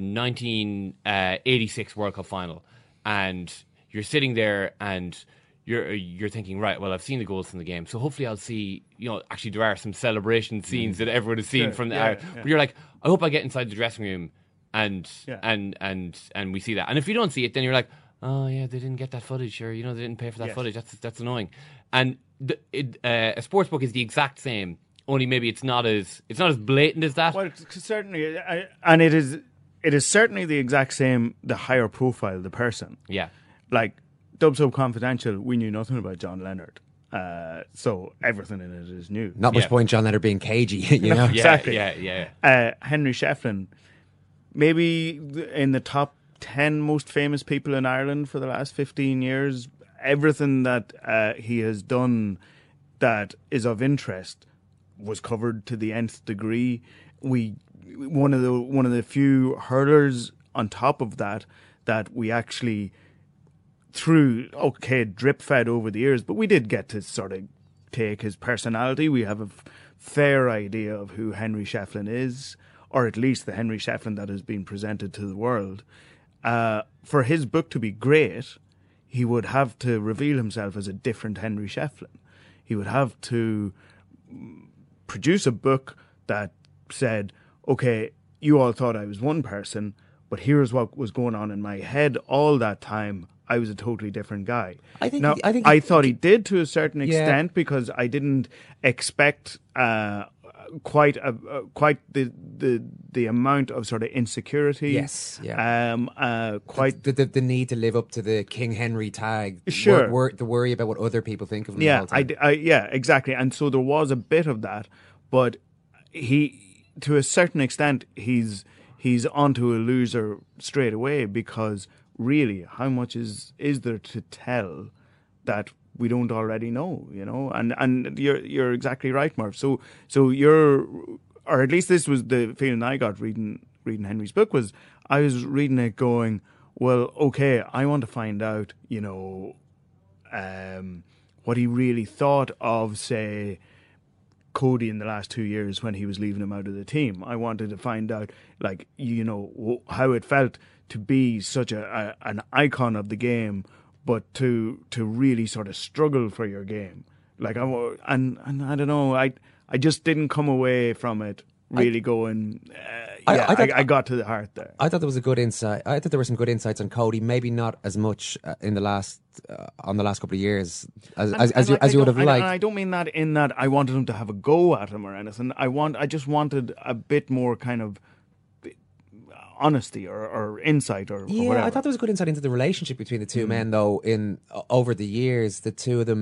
1986 World Cup final, and you're sitting there and you're you're thinking, right, well, I've seen the goals from the game, so hopefully I'll see, you know, actually there are some celebration scenes that everyone has seen Sure, from the. yeah, yeah. But you're like, I hope I get inside the dressing room and Yeah. and and and we see that. And if you don't see it, then you're like, oh yeah, they didn't get that footage, or you know, they didn't pay for that Yes. footage. That's that's annoying. And the, it, uh, a sports book is the exact same, only maybe it's not as it's not as blatant as that. Well, certainly, I, and it is it is certainly the exact same. The higher profile the person, Yeah. like Dub Sub Confidential, we knew nothing about John Leonard. Uh, so everything in it is new. Not much point John Leonard being cagey, you No, know. exactly. yeah, yeah. Uh, Henry Shefflin, maybe in the top ten most famous people in Ireland for the last fifteen years. Everything that uh, he has done that is of interest was covered to the nth degree. We one of the one of the few hurlers on top of that that we actually through okay drip fed over the years, but we did get to sort of take his personality. We have a fair idea of who Henry Shefflin is, or at least the Henry Shefflin that has been presented to the world. Uh, for his book to be great, he would have to reveal himself as a different Henry Shefflin. He would have to produce a book that said, okay, you all thought I was one person, but here's what was going on in my head all that time. I was a totally different guy. I think now, he- I think I he- thought he did to a certain Yeah. extent because I didn't expect uh, quite a, uh, quite the, the the amount of sort of insecurity. Yes, yeah. Um, uh, quite the, the the need to live up to the King Henry tag. Sure. Wor- wor- the worry about what other people think of him. the yeah, I, time. yeah, exactly. And so there was a bit of that, but he, to a certain extent, he's he's onto a loser straight away because really, how much is is there to tell that we don't already know? You know, and and you're you're exactly right, Murph. So so you're, or at least this was the feeling I got reading reading Henry's book was I was reading it going, well, okay, I want to find out, you know, um, what he really thought of, say, Cody in the last two years when he was leaving him out of the team. I wanted to find out, like, you know, how it felt to be such a, a an icon of the game, but to to really sort of struggle for your game. Like, I and and I don't know, I I just didn't come away from it really going. Uh, I- yeah, I I, thought- I, got to the heart there. I thought there was a good insight. I thought there were some good insights on Cody. Maybe not as much uh, in the last uh, on the last couple of years as And- as, as and, you as you would have liked. And I don't mean that in that I wanted him to have a go at him or anything. I want, I just wanted a bit more kind of honesty or, or insight or, or Yeah, whatever. I thought there was a good insight into the relationship between the Mm. two men, though. In uh, over the years, the two of them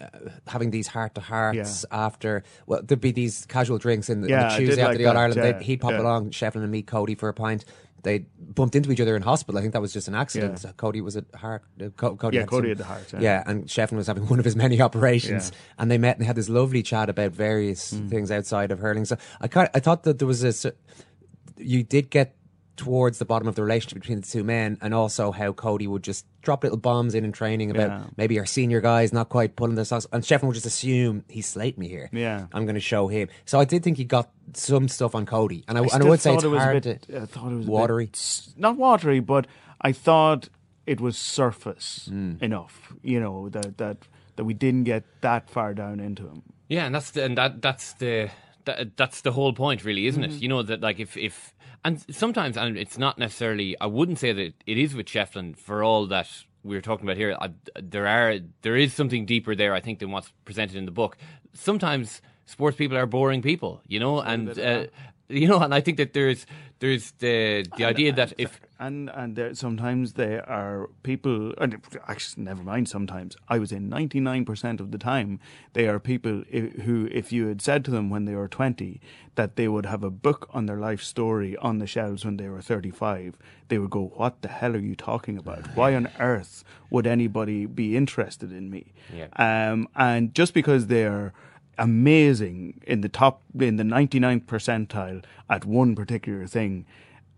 uh, having these heart to hearts after. Well, there'd be these casual drinks in the, Yeah, in the Tuesday after like the All Ireland. yeah, He'd pop yeah. along, Shefflin and meet Cody for a pint. They bumped into each other in hospital. I think that was just an accident. Yeah. Cody was at heart. Uh, Co- Cody Yeah, had Cody some- had the heart, yeah. and Shefflin was having one of his many operations. Yeah. And they met and had this lovely chat about various Mm. things outside of hurling. So I kind I thought that there was a you did get towards the bottom of the relationship between the two men and also how Cody would just drop little bombs in in training about Yeah. maybe our senior guys not quite pulling their socks and Shefflin would just assume he's slate me here. Yeah. I'm going to show him. So I did think he got some stuff on Cody and I, and I would say it's it was a hard bit, to I thought it was a bit watery. not watery, but I thought it was surface Hmm. enough. You know that that that we didn't get that far down into him. Yeah, and that's the, and that that's the that, that's the whole point, really, isn't Mm-hmm. it? You know that like if if and sometimes and it's not necessarily. I wouldn't say that it is with Shefflin for all that we're talking about here. I, there are there is something deeper there, I think, than what's presented in the book. Sometimes sports people are boring people, you know, and uh, you know, and I think that there's there's the the idea that if and and there, sometimes they are people and actually never mind sometimes. I was in 99% of the time they are people who if you had said to them when they were 20 that they would have a book on their life story on the shelves when they were 35 they would go what the hell are you talking about? Why on earth would anybody be interested in me? Yeah. um, and just because they're amazing in the top in the 99th percentile at one particular thing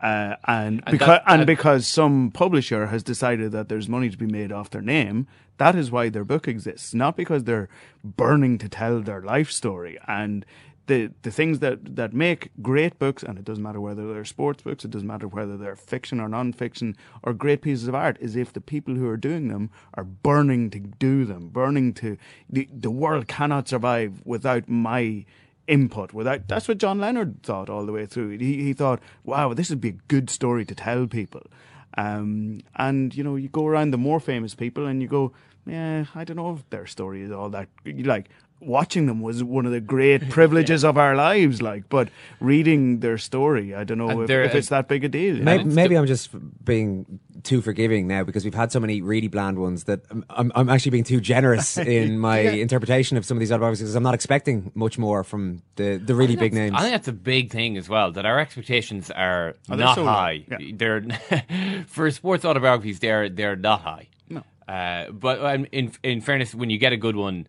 uh, and And because that- and because some publisher has decided that there's money to be made off their name that is why their book exists. Not because they're burning to tell their life story. And the the things that that make great books and it doesn't matter whether they're sports books it doesn't matter whether they're fiction or non-fiction or great pieces of art is if the people who are doing them are burning to do them burning to the, the world cannot survive without my input without that's what John Leonard thought all the way through. He he thought wow this would be a good story to tell people. Um, and you know you go around the more famous people and you go yeah I don't know if their story is all that like watching them was one of the great privileges of our lives like but reading their story I don't know if, there- if it's that big a deal. Maybe, maybe I'm just being too forgiving now because we've had so many really bland ones that I'm, I'm, I'm actually being too generous in my Yeah. interpretation of some of these autobiographies because I'm not expecting much more from the, the really big names. I think that's a big thing as well. That our expectations are Oh, they're not so low. high. They're for sports autobiographies. They're they're not high. No. Uh, but um, in in fairness, when you get a good one,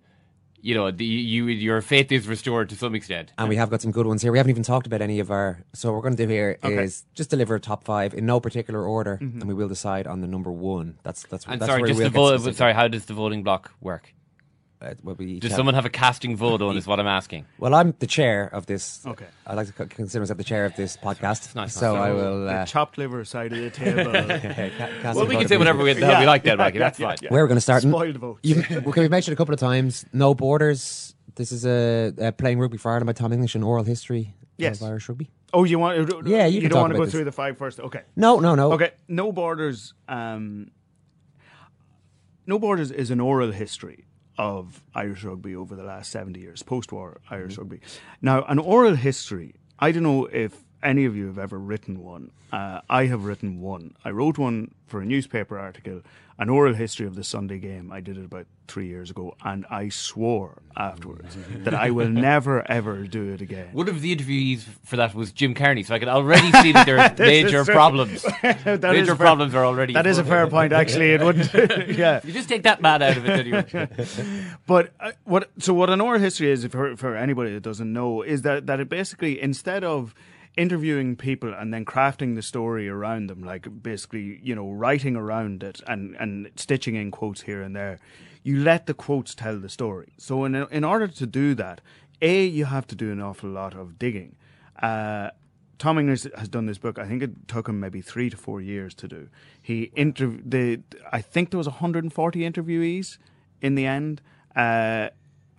you know the, you your faith is restored to some extent. And we have got some good ones here. We haven't even talked about any of our. So what we're going to do here is Okay. just deliver a top five in no particular order, Mhm. and we will decide on the number one. That's that's. And that's sorry, where just the specific. Sorry, how does the voting block work? Uh, we Does someone have a casting vote on? Is what I'm asking. Well, I'm the chair of this. Okay. I like to co- consider myself the chair of this podcast. nice, so nice. I will. the Uh, chopped liver side of the table. ca- Well, we can say whatever we, the hell we like, then, Mikey. That's fine. Where we're going to start? Spoiled votes. You, okay, we've mentioned a couple of times. No borders. This is a, a playing rugby for Ireland by Tom English and oral history Yes. of Irish rugby. Oh, you want? Yeah, you you can don't talk want to go this. through the five first. Okay. No, no, no. Okay, no borders. Um, no borders is an oral history of Irish rugby over the last seventy years, post-war Irish Mm-hmm. rugby. Now, an oral history. I don't know if any of you have ever written one. Uh, I have written one. I wrote one for a newspaper article, an oral history of the Sunday game. I did it about three years ago, and I swore afterwards that I will never ever do it again. One of the interviewees for that was Jim Carney, so I can already see that there are major problems. Major fair- problems are already. That is a fair point, actually. It wouldn't. yeah. You just take that man out of it, anyway. But uh, what? So what an oral history is, for for anybody that doesn't know, is that that it basically instead of interviewing people and then crafting the story around them, like basically you know writing around it and and stitching in quotes here and there, you let the quotes tell the story. So in in order to do that, a you have to do an awful lot of digging. Uh, Tom English has done this book. I think it took him maybe three to four years to do. He interviewed the. I think there was 140 interviewees in the end. Uh,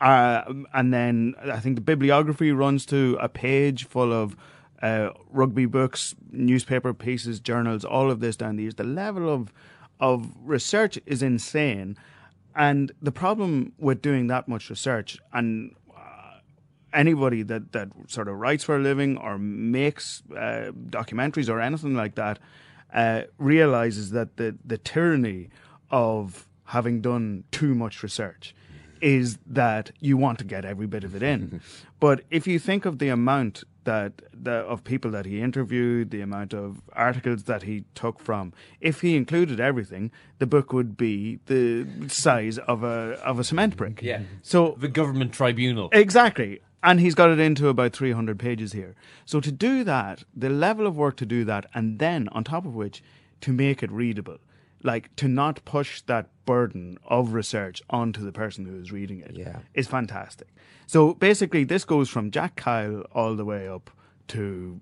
uh, and then I think the bibliography runs to a page full of uh, rugby books, newspaper pieces, journals, all of this down the years. The level of of research is insane, and the problem with doing that much research and anybody that, that sort of writes for a living or makes uh, documentaries or anything like that uh, realizes that the, the tyranny of having done too much research is that you want to get every bit of it in. but if you think of the amount that, that of people that he interviewed, the amount of articles that he took from, if he included everything, the book would be the size of a of a cement brick. Yeah. So the government tribunal. Exactly. And he's got it into about 300 pages here. So to do that, the level of work to do that, and then on top of which, to make it readable, like to not push that burden of research onto the person who is reading it, Yeah. is fantastic. So basically, this goes from Jack Kyle all the way up to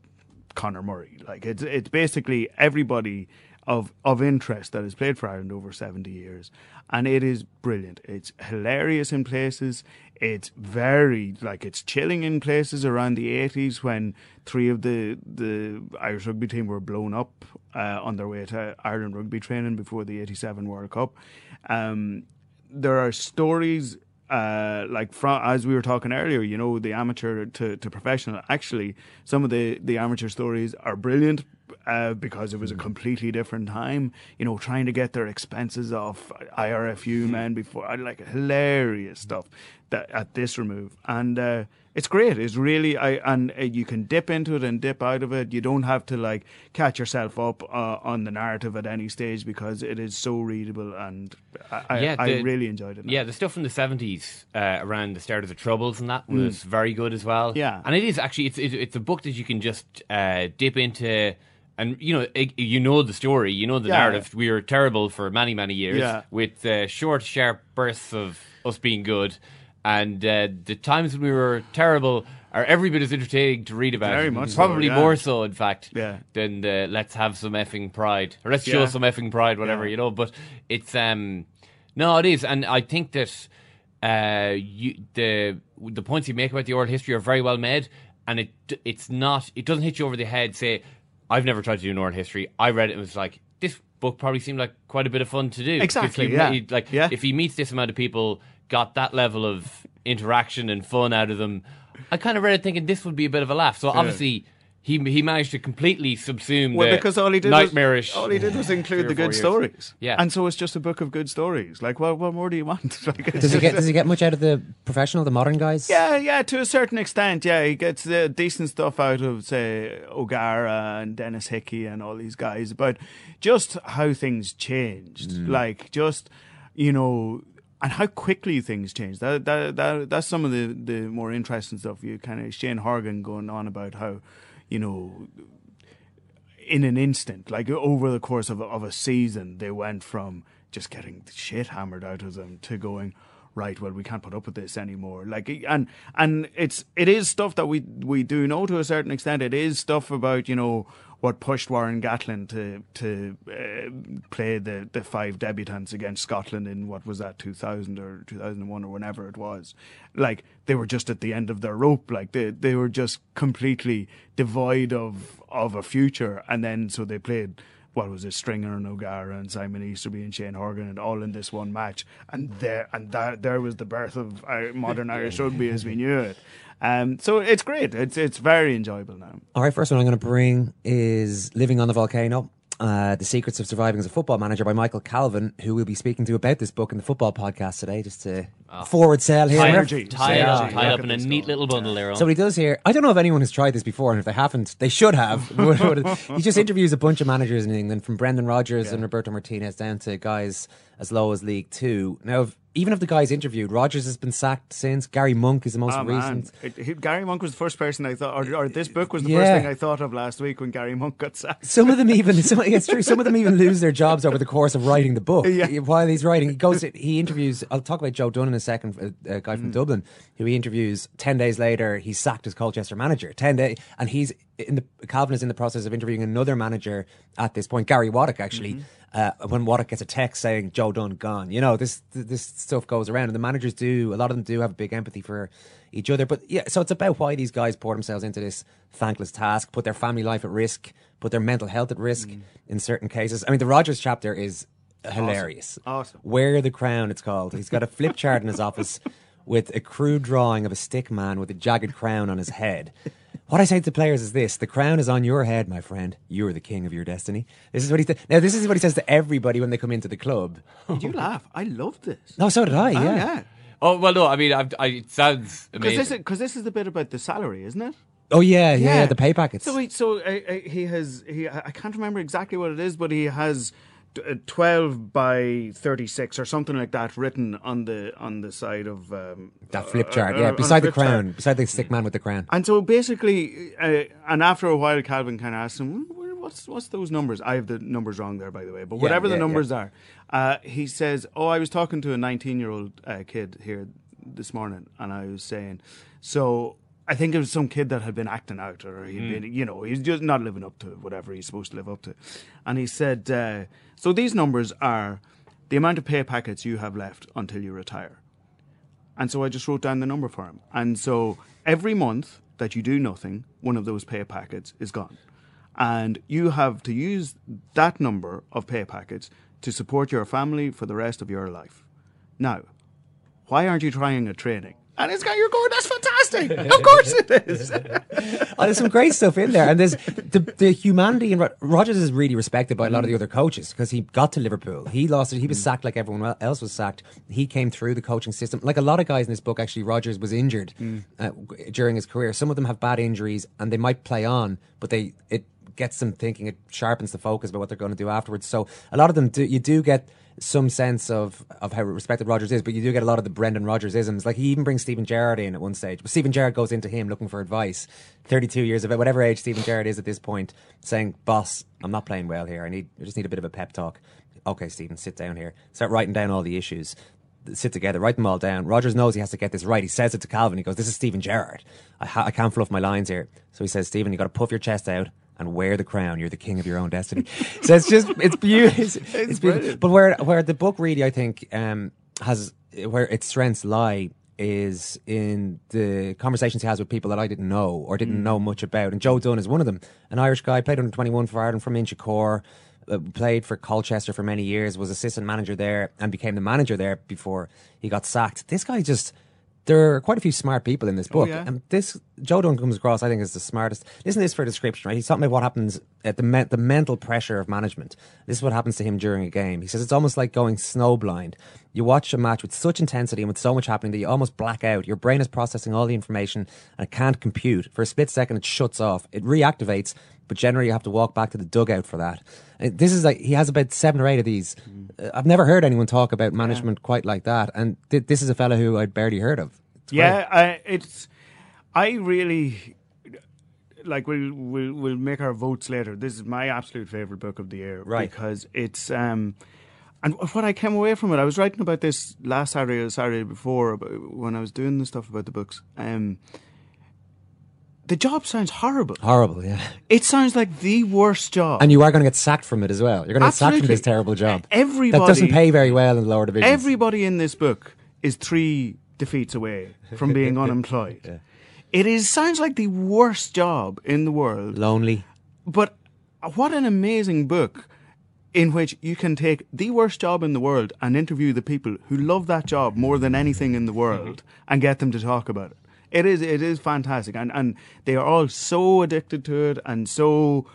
Conor Murray. Like it's it's basically everybody of of interest that has played for Ireland over seventy years, and it is brilliant. It's hilarious in places. It's very like it's chilling in places around the eighties when three of the the Irish rugby team were blown up uh, on their way to Ireland rugby training before the eighty seven World Cup. Um, there are stories uh, like from as we were talking earlier, you know, the amateur to, to professional. Actually, some of the, the amateur stories are brilliant uh, because it was a completely different time. You know, trying to get their expenses off IRFU men before, I like hilarious stuff that at this remove, and uh, it's great. It's really I and uh, you can dip into it and dip out of it. You don't have to like catch yourself up uh, on the narrative at any stage because it is so readable, and I, I, I the- really enjoyed it. Yeah, the stuff from the seventies uh, around the start of the Troubles and that was very good as well. Yeah. and it is actually it's it's, it's a book that you can just uh, dip into. And you know, it, you know the story, you know the Yeah. narrative. We were terrible for many, many years, Yeah. with uh, short, sharp bursts of us being good, and uh, the times when we were terrible are every bit as entertaining to read about. Very much so, probably yeah. more so, in fact, Yeah. than the let's have some effing pride or let's show some effing pride, whatever Yeah. you know. But it's um, no, it is, and I think that uh, you, the the points you make about the oral history are very well made, and it it's not it doesn't hit you over the head. Say, I've never tried to do oral history. I read it and was like, this book probably seemed like quite a bit of fun to do. Exactly, yeah. made- like Yeah. if he meets this amount of people, got that level of interaction and fun out of them, I kind of read it thinking this would be a bit of a laugh. So obviously. He he managed to completely subsume Well, the because all he did nightmarish. was all he did was include the good years. stories. Yeah. and so it's just a book of good stories. Like, well, what more do you want? like, Does he get just- does he get much out of the professional, the modern guys? Yeah, yeah, to a certain extent, yeah, he gets uh, decent stuff out of say O'Gara and Denis Hickie and all these guys, but just how things changed, Mm. like just you know, and how quickly things changed. That that, that that's some of the the more interesting stuff. You kind of Shane Horgan going on about how you know in an instant, like over the course of of a season, they went from just getting shit hammered out of them to going right. Well, we can't put up with this anymore. Like, and and it's it is stuff that we we do know to a certain extent. It is stuff about you know what pushed Warren Gatland to to uh, play the the five debutants against Scotland in what was that two thousand or two thousand and one or whenever it was. Like they were just at the end of their rope. Like they they were just completely devoid of of a future. And then so they played what was it, Stringer and O'Gara and Simon Easterby and Shane Horgan and all in this one match. And there and that there was the birth of uh, modern Irish rugby as we knew it. Um, so it's great. It's it's very enjoyable now. All right, first one I'm going to bring is Living on the Volcano. Uh, the Secrets of Surviving as a Football Manager by Michael Calvin, who we'll be speaking to about this book in the football podcast today, just to forward sell here. Tied, tied, Yeah. tied up in a neat little bundle there. So what he does here, I don't know if anyone has tried this before, and if they haven't, they should have. he just interviews a bunch of managers in England, from Brendan Rodgers and Roberto Martinez down to guys as low as League Two. Now, if, even if the guys interviewed, Rodgers has been sacked since. Gary Monk is the most Oh, recent. It- he- Gary Monk was the first person I thought, or, or this book was the Yeah. first thing I thought of last week when Gary Monk got sacked. Some of them even, some, it's true. Some of them even lose their jobs over the course of writing the book. Yeah. While he's writing, he goes, he interviews. I'll talk about Joe Dunne in a second, a, a guy Mm. from Dublin, who he interviews. Ten days later, he's sacked as Colchester manager. Ten day, and he's in the Calvin is in the process of interviewing another manager at this point, Gary Waddock, actually. Mm-hmm. Uh, when Waddock gets a text saying Joe Dunne gone, you know this this stuff goes around, and the managers do. A lot of them do have a big empathy for each other. But yeah, so it's about why these guys pour themselves into this thankless task, put their family life at risk, put their mental health at risk Mm. in certain cases. I mean, the Rodgers chapter is hilarious. Awesome. Wear the crown, it's called. He's got a flip chart in his office with a crude drawing of a stick man with a jagged crown on his head. What I say to players is this: the crown is on your head, my friend. You're the king of your destiny. This is what he th- now. This is what he says to everybody when they come into the club. Did you laugh? I love this. No, so did I. Oh, Yeah. yeah. Oh well, no. I mean, I've, I, it sounds Because amazing. this, is, 'cause this is the bit about the salary, isn't it? Oh yeah, yeah, yeah, the pay packets. So, he, so uh, uh, he has he. I can't remember exactly what it is, but he has t- uh, twelve by thirty six or something like that written on the on the side of um, that flip uh, chart, uh, yeah, beside the flip chart. crown, beside the stick man with the crown. And so basically, uh, and after a while, Calvin kind of asked him, "Wh- wh- "What's what's those numbers?" I have the numbers wrong there, by the way, but Yeah, whatever the numbers yeah. are, uh, he says, "Oh, I was talking to a 19 year old uh, kid here this morning, and I was saying, so." I think it was some kid that had been acting out, or he'd Mm. been, you know, he's just not living up to whatever he's supposed to live up to. And he said, uh, "So these numbers are the amount of pay packets you have left until you retire." And so I just wrote down the number for him. And so every month that you do nothing, one of those pay packets is gone. And you have to use that number of pay packets to support your family for the rest of your life. Now, why aren't you trying a training? And it's got you're going, that's fantastic. of course it is. Oh, there's some great stuff in there, and there's the the humanity. And Rodgers is really respected by a lot of the mm. other coaches because he got to Liverpool. He lost it. He was mm. sacked like everyone else was sacked. He came through the coaching system. Like a lot of guys in this book, actually, Rodgers was injured mm. uh, during his career. Some of them have bad injuries, and they might play on, but they it gets them thinking. It sharpens the focus about what they're going to do afterwards. So a lot of them do. You do get some sense of, of how respected Rodgers is, but you do get a lot of the Brendan Rodgers isms. Like he even brings Steven Gerrard in at one stage. But Steven Gerrard goes into him looking for advice. 32 years of it, whatever age Steven Gerrard is at this point, saying, Boss, I'm not playing well here. I need I just need a bit of a pep talk. Okay, Stephen, sit down here. Start writing down all the issues. Sit together, write them all down. Rodgers knows he has to get this right. He says it to Calvin. He goes, This is Steven Gerrard. I, ha- I can't fluff my lines here. So he says, Stephen, you got to puff your chest out and wear the crown. You're the king of your own destiny. so it's just, it's beautiful. It's, it's beautiful. But where where the book really, I think, um, has where its strengths lie is in the conversations he has with people that I didn't know or didn't know much about. And Joe Dunne is one of them, an Irish guy, played under 21 for Ireland from Inchicore, uh, played for Colchester for many years, was assistant manager there, and became the manager there before he got sacked. This guy just there are quite a few smart people in this oh, book, yeah. and this Joe Dunne comes across, I think, as the smartest. Listen to this for a description, right? He's talking about what happens at the me- the mental pressure of management. This is what happens to him during a game. He says it's almost like going snowblind. You watch a match with such intensity and with so much happening that you almost black out. Your brain is processing all the information and it can't compute. For a split second, it shuts off. It reactivates, but generally you have to walk back to the dugout for that. And This is like he has about seven or eight of these. Uh, I've never heard anyone talk about management quite like that, and th- this is a fellow who I'd barely heard of. It's yeah, I, it's. I really like. We'll we'll we'll make our votes later. This is my absolute favorite book of the year, Right. Because it's um, and what I came away from it, I was writing about this last Saturday or Saturday before when I was doing the stuff about the books. Um, the job sounds horrible. Horrible, yeah. It sounds like the worst job. And you are going to get sacked from it as well. You're going to get sacked from this terrible job. Everybody that doesn't pay very well in the lower divisions. Everybody in this book is three defeats away from being unemployed. It is sounds like the worst job in the world. Lonely. But what an amazing book in which you can take the worst job in the world and interview the people who love that job more than anything in the world and get them to talk about it. It is it is fantastic and and they are all so addicted to it and so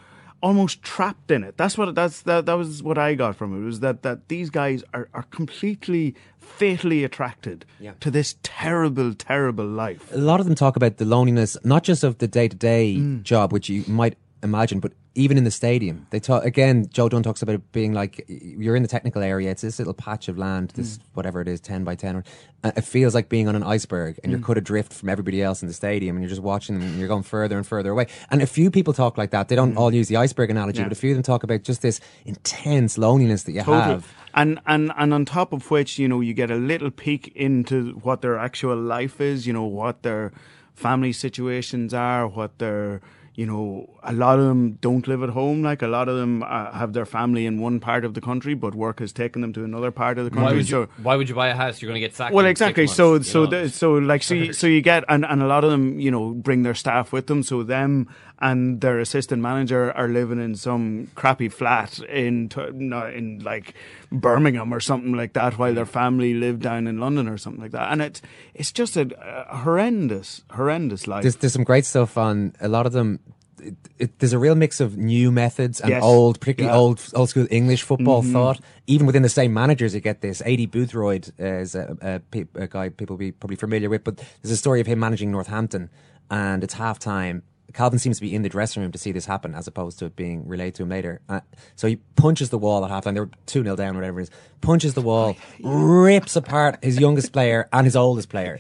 almost trapped in it. That's what that's that that was what I got from it was that that these guys are are completely fatally attracted Yeah. to this terrible terrible life. a lot of them talk about the loneliness, not just of the day to day Mm. job, which you might imagine, but even in the stadium. They talk again. Joe Dunne talks about it being like you're in the technical area. It's this little patch of land, this Mm. whatever it is, ten by ten. Uh, it feels like being on an iceberg, and you're Mm. cut adrift from everybody else in the stadium, and you're just watching them, and you're going further and further away. And a few people talk like that. They don't all use the iceberg analogy, Mm. Yeah. but a few of them talk about just this intense loneliness that you have. And and and on top of which, you know, you get a little peek into what their actual life is. You know, what their family situations are, what their you know, a lot of them don't live at home. Like a lot of them uh, have their family in one part of the country, but work has taken them to another part of the country. Why would, so you, why would you buy a house? You're going to get sacked. well, exactly. So, months, so, you the, so, like, so, you, so you get, and, and a lot of them, you know, bring their staff with them. So them and their assistant manager are living in some crappy flat in, in like Birmingham or something like that, while their family live down in London or something like that. And it's, it's just a, a horrendous, horrendous life. There's, there's some great stuff on a lot of them. It, it, there's a real mix of new methods and Yes. old, particularly Yeah. old, old school English football Mhm. thought. Even within the same managers, you get this. Aidy Boothroyd is a, a, pe- a guy people will be probably familiar with, but there's a story of him managing Northampton, and it's half time. Calvin seems to be in the dressing room to see this happen, as opposed to it being relayed to him later. Uh, so he punches the wall at halftime. They were two 0 down, whatever it is. Punches the wall, rips apart his youngest player and his oldest player.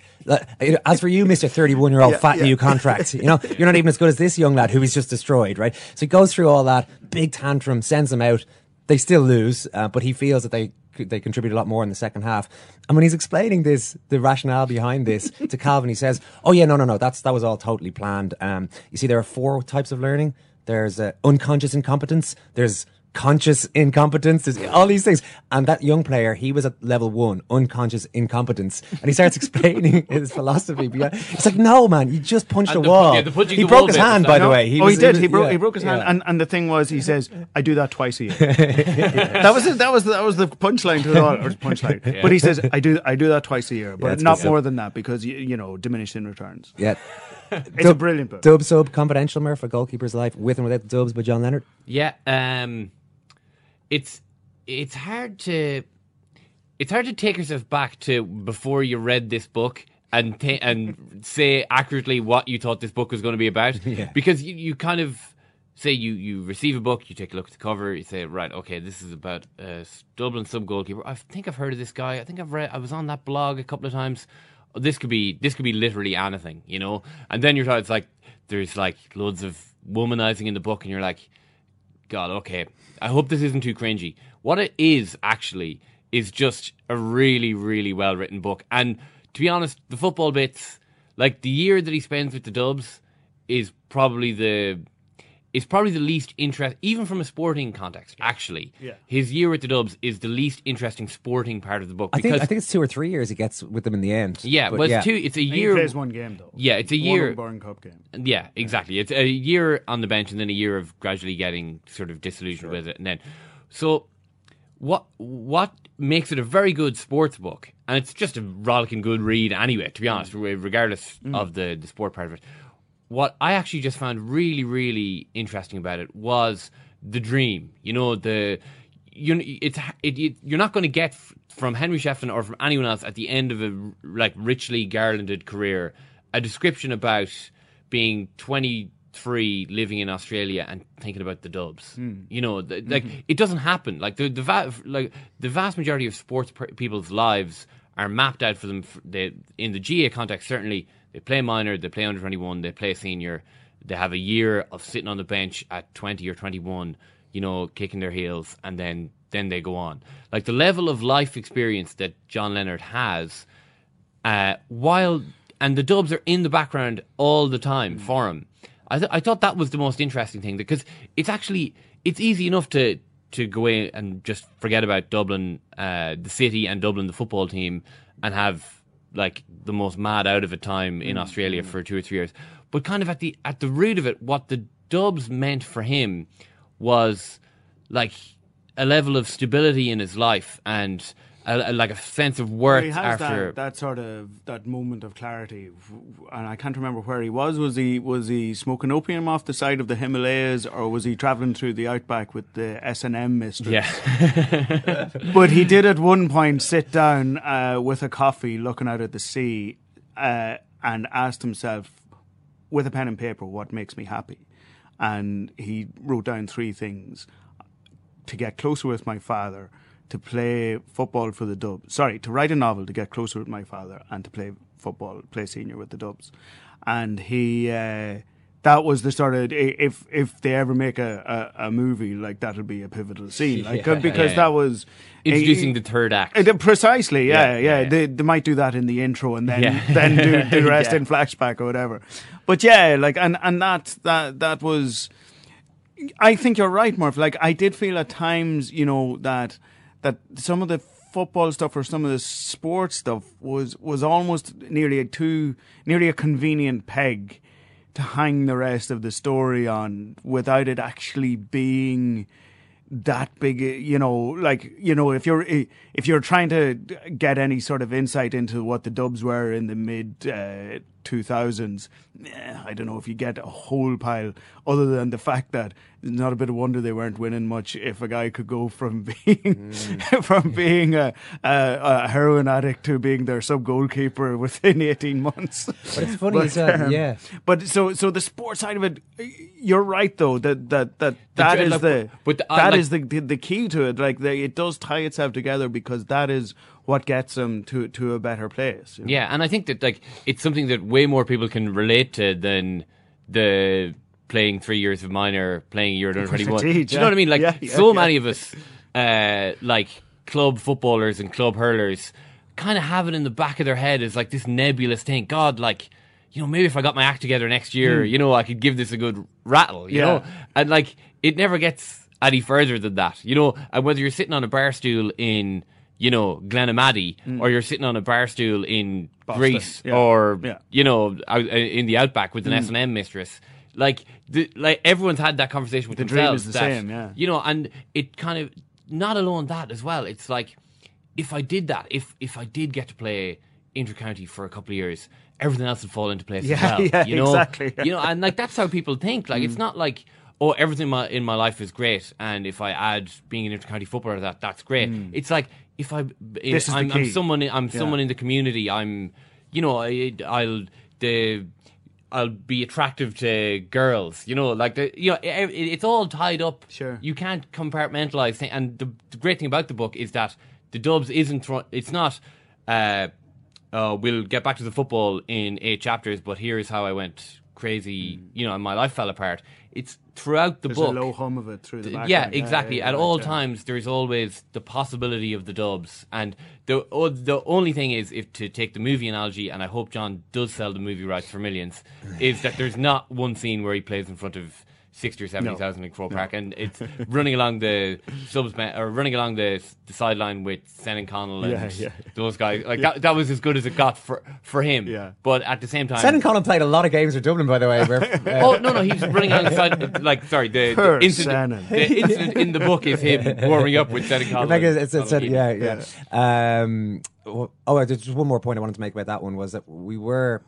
As for you, Mister Thirty-one Year Old Yeah, Fat yeah. New Contract, you know you're not even as good as this young lad who he's just destroyed, right? So he goes through all that big tantrum, sends them out. They still lose, uh, but he feels that they they contribute a lot more in the second half. And when he's explaining this, the rationale behind this to Calvin, he says, "Oh yeah, no, no, no, that's that was all totally planned. Um, you see, there are four types of learning. There's uh, unconscious incompetence. There's conscious incompetence. There's all these things. And that young player, he was at level one, unconscious incompetence, and he starts explaining his philosophy. Behind. It's like, no, man, you just punched And a the wall. yeah, the he broke his hand, by that- the No, way. oh, was- he did. was- He broke. yeah, he broke his hand, and, and the thing was, he says, "I do that twice a year." that was it. That was that was the punchline to it all, or punchline. Yeah. But he says, "I do I do that twice a year, but that's not good more than that because you, you know diminished in returns." Yeah. It's a brilliant book. Dub Sub, Confidential Murph, A Goalkeeper's Life, With and Without the Dubs by John Leonard. Yeah, um, it's it's hard to it's hard to take yourself back to before you read this book and ta- and say accurately what you thought this book was going to be about. Yeah. because you, you kind of say you you receive a book you take a look at the cover you say right okay this is about a Dublin sub goalkeeper. I think I've heard of this guy. I think I've read I was on that blog a couple of times. This could be this could be literally anything you know? And then you're it's like there's like loads of womanizing in the book and you're like God, okay. I hope this isn't too cringy. What it is actually is just a really, really well written book. And to be honest, the football bits, like the year that he spends with the Dubs, is probably the is probably the least interest, even from a sporting context. Actually, Yeah. his year with the Dubs is the least interesting sporting part of the book I think I think it's two or three years he gets with them in the end. yeah, But well, it's two. It's a And year. He plays one game though. Yeah, it's a One year. O'Byrne Cup game. Yeah, exactly. It's a year on the bench and then a year of gradually getting sort of disillusioned with it. And then, so what what makes it a very good sports book, and it's just a rollicking good read anyway. To be honest, regardless Mm. of the the sport part of it, what I actually just found really really interesting about it was the dream. You know the you it's it, it, you're not going to get f- from Henry Shefflin or from anyone else at the end of a like richly garlanded career a description about being 23 living in Australia and thinking about the Dubs. Mm. You know, the, like it doesn't happen. Like the the va- like the vast majority of sports per- people's lives are mapped out for them. in the GA context, certainly they play minor, they play under 21, they play senior. They have a year of sitting on the bench at 20 or 21, you know, kicking their heels, and then then they go on. Like the level of life experience that John Leonard has, uh, while and the Dubs are in the background all the time for him. I th- I thought that was the most interesting thing because it's actually it's easy enough to to go in and just forget about Dublin, uh, the city, and Dublin, the football team, and have like the most mad out of a time in mm. Australia for two or three years. But kind of at the at the root of it, what the Dubs meant for him was like a level of stability in his life and a, a- like a sense of worth he has after. that, that sort of that moment of clarity, and I can't remember where he was. Was he was he smoking opium off the side of the Himalayas, or was he traveling through the outback with the S and M mistress? Yeah. but he did at one point sit down uh, with a coffee, looking out at the sea, uh, and asked himself, with a pen and paper, what makes me happy, and he wrote down three things: to get closer with my father, to play football for the Dubs. Sorry, to write a novel to get closer with my father, and to play football, play senior with the Dubs. And he, uh, that was the sort of if if they ever make a, a, a movie like that'll be a pivotal scene, like Yeah. because Yeah. that was Introducing the third act. Uh, Precisely, yeah, Yeah, yeah. yeah, They, they might do that in the intro and then Yeah. then do, the rest Yeah. in flashback or whatever. But yeah, like and and that that that was. I think you're right, Murph. Like I did feel at times, you know, that that some of the football stuff or some of the sports stuff was was almost nearly a too nearly a convenient peg to hang the rest of the story on without it actually being that big you know like you know if you're if you're trying to get any sort of insight into what the dubs were in the mid uh, 2000s eh, i don't know if you get a whole pile other than the fact that not a bit of wonder they weren't winning much if a guy could go from being mm. from being a, a, a heroin addict to being their sub goalkeeper within 18 months But it's funny as well, um, yeah. but so so the sports side of it you're right though that that that that is like, the but the- uh, that like- is the, the the key to it like the, it does tie itself together because that is what gets them to to a better place you know? Yeah, and I think that like it's something that way more people can relate to than the playing three years of minor, playing a year under twenty one. Do you know what I mean? Like yeah, yeah, so many of us, uh, like club footballers and club hurlers, kind of have it in the back of their head as like this nebulous thing. God, like you know, maybe if I got my act together next year, Hmm. you know, I could give this a good rattle. You know, and like it never gets any further than that. You know, and whether you're sitting on a bar stool in you know Glenamaddy or you're sitting on a bar stool in Hmm. Boston, Greece yeah, or yeah. you know uh, in the outback with an Mm. S and M mistress. Like the, like everyone's had that conversation with The dream is the that, same, yeah. You know, and it kind of not alone that as well. It's like if I did that, if if I did get to play intercounty for a couple of years, everything else would fall into place Yeah, as well. yeah, you know? exactly. You know, and like that's how people think. Like Mm. it's not like oh everything in my, in my life is great, and if I add being an intercounty footballer, that that's great. Mm. It's like if I This is the I'm, I'm someone I'm Yeah. someone in the community. I'm you know I, I'll the. I'll be attractive to girls, you know, like the, you know, it, it's all tied up. Sure. You can't compartmentalize things. And the, the great thing about the book is that the Dubs isn't, it's not, uh, uh, we'll get back to the football in eight chapters, but here's how I went crazy, you know, and my life fell apart. It's throughout the There's book. a low hum of it through the. Yeah, exactly. yeah, At yeah, all times, there's always the possibility of the dubs, and the oh, the only thing is, if to take the movie analogy, and I hope John does sell the movie rights for millions, is that there's not one scene where he plays in front of sixty or seventy No. thousand in Croke No. Park, and it's running along the subs or running along the, the sideline with Senan Connell and Yeah, yeah. those guys. Like Yeah. that, that was as good as it got for for him. Yeah. But at the same time, Senan Connell played a lot of games for Dublin, by the way. Where, uh, oh no, no, he's running alongside. Like, sorry, the, Poor the incident. The incident in the book is him warming up with Senan Connell. Like and it's, it's, Conor it's, yeah, yeah. Um, well- oh, there's just one more point I wanted to make about that one was that we were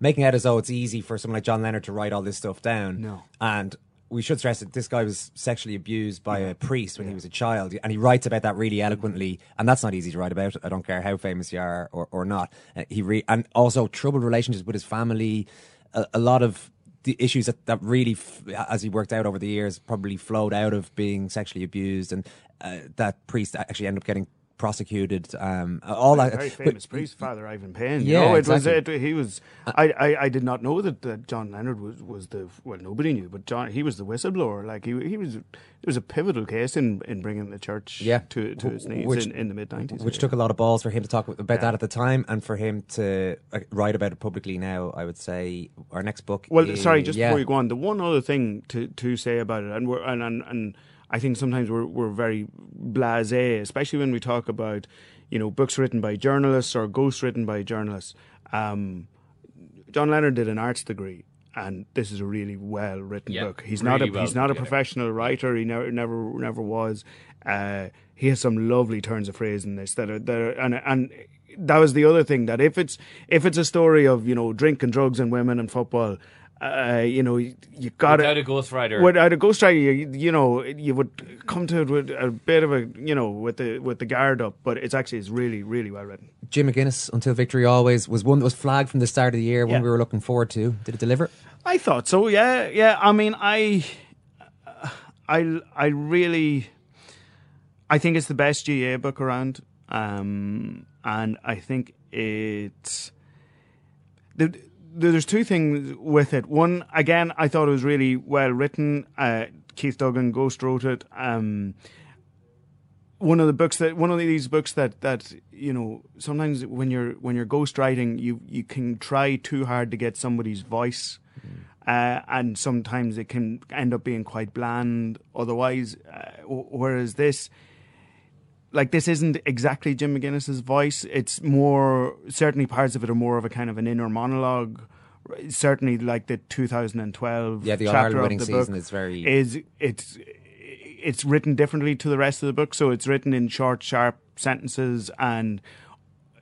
making out as though it's easy for someone like John Leonard to write all this stuff down. No. And we should stress that this guy was sexually abused by a priest when he was a child, and he writes about that really eloquently. And that's not easy to write about. I don't care how famous you are or, or not. Uh, he re- and also troubled relationships with his family. A, a lot of the issues that, that really, f- as he worked out over the years, probably flowed out of being sexually abused, and uh, that priest actually ended up getting prosecuted. Um, all that very but- famous priest, Father Ivan Payne. Yeah, you know, it exactly. was. It, he was. I, I, I did not know that, that John Leonard was, was the well. Nobody knew, but John he was the whistleblower. Like he he was. It was a pivotal case in, in bringing the church yeah, to to its knees Which- in, in the mid nineties. Which took a lot of balls for him to talk about that at the time, and for him to uh, write about it publicly now. I would say our next book. Well, is- sorry, just yeah. before you go on, the one other thing to, to say about it, and we're and, and and I think sometimes we're we're very blasé, especially when we talk about you know books written by journalists or ghosts written by journalists. Um, John Leonard did an arts degree, and this is a really well written Yeah, book. He's not a well he's not a professional writer. He never never never was. Uh, he has some lovely turns of phrase in this that are that are, and and that was the other thing that if it's if it's a story of you know drink and drugs and women and football. Uh, you know, you, you got Without a ghostwriter. Without a ghostwriter, you, you know, you would come to it with a bit of a, you know, with the with the guard up. But it's actually it's really really well written. Jim McGuinness, Until Victory Always, was one that was flagged from the start of the year, one Yeah. we were looking forward to. Did it deliver? I thought so. Yeah, yeah. I mean, I, I, I really, I think it's the best GA book around, um, and I think it's. The, there's two things with it. One, again, I thought it was really well written. Uh, Keith Duggan ghost wrote it. Um, one of the books that one of these books that that you know sometimes when you're when you're ghostwriting you you can try too hard to get somebody's voice uh, and sometimes it can end up being quite bland otherwise uh, whereas this like this isn't exactly Jim McGuinness's voice it's more certainly parts of it are more of a kind of an inner monologue certainly like the 2012 Yeah, the chapter of the season book is very- is it's it's written differently to the rest of the book. So it's written in short, sharp sentences, and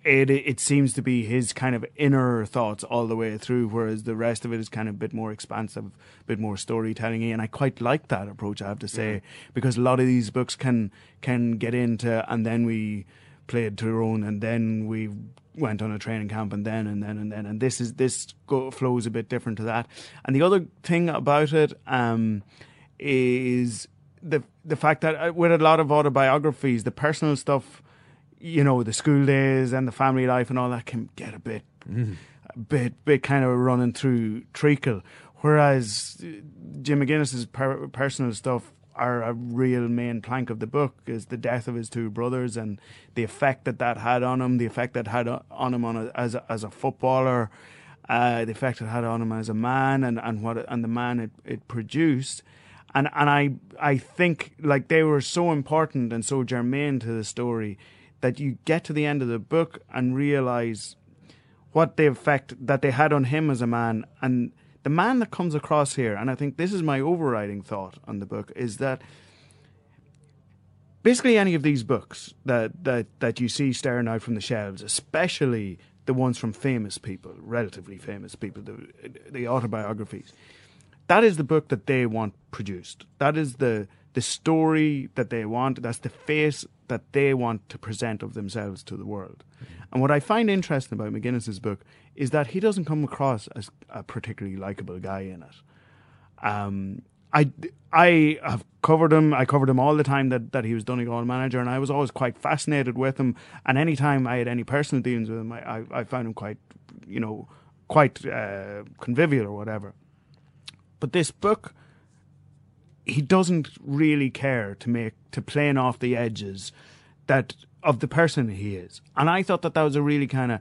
it it seems to be his kind of inner thoughts all the way through, whereas the rest of it is kind of a bit more expansive, a bit more storytelling. And I quite like that approach, I have to say, because a lot of these books can can get into, and then we played Tyrone, and then we went on a training camp, and then and then and then, and this is this go, flows a bit different to that. And the other thing about it um, is the the fact that uh, with a lot of autobiographies, the personal stuff, you know, the school days and the family life and all that can get a bit, a bit, bit kind of running through treacle. Whereas uh, Jim McGuinness's per- personal stuff are a real main plank of the book is the death of his two brothers and the effect that that had on him, the effect that had on him on a, as a, as a footballer, uh, the effect it had on him as a man, and, and what and the man it, it produced and and I I think like they were so important and so germane to the story that you get to the end of the book and realize what the effect that they had on him as a man and the man that comes across here and I think this is my overriding thought on the book is that basically any of these books that that that you see staring out from the shelves especially the ones from famous people relatively famous people the the autobiographies that is the book that they want produced. That is the the story that they want. That's the face that they want to present of themselves to the world. And what I find interesting about McGuinness's book is that he doesn't come across as a particularly likable guy in it. Um, I, I have covered him. I covered him all the time that, that he was Donegal manager, and I was always quite fascinated with him. And any time I had any personal dealings with him, I, I, I found him quite, you know, quite uh, convivial or whatever. But this book, he doesn't really care to make to plane off the edges that of the person he is. And I thought that that was a really kind of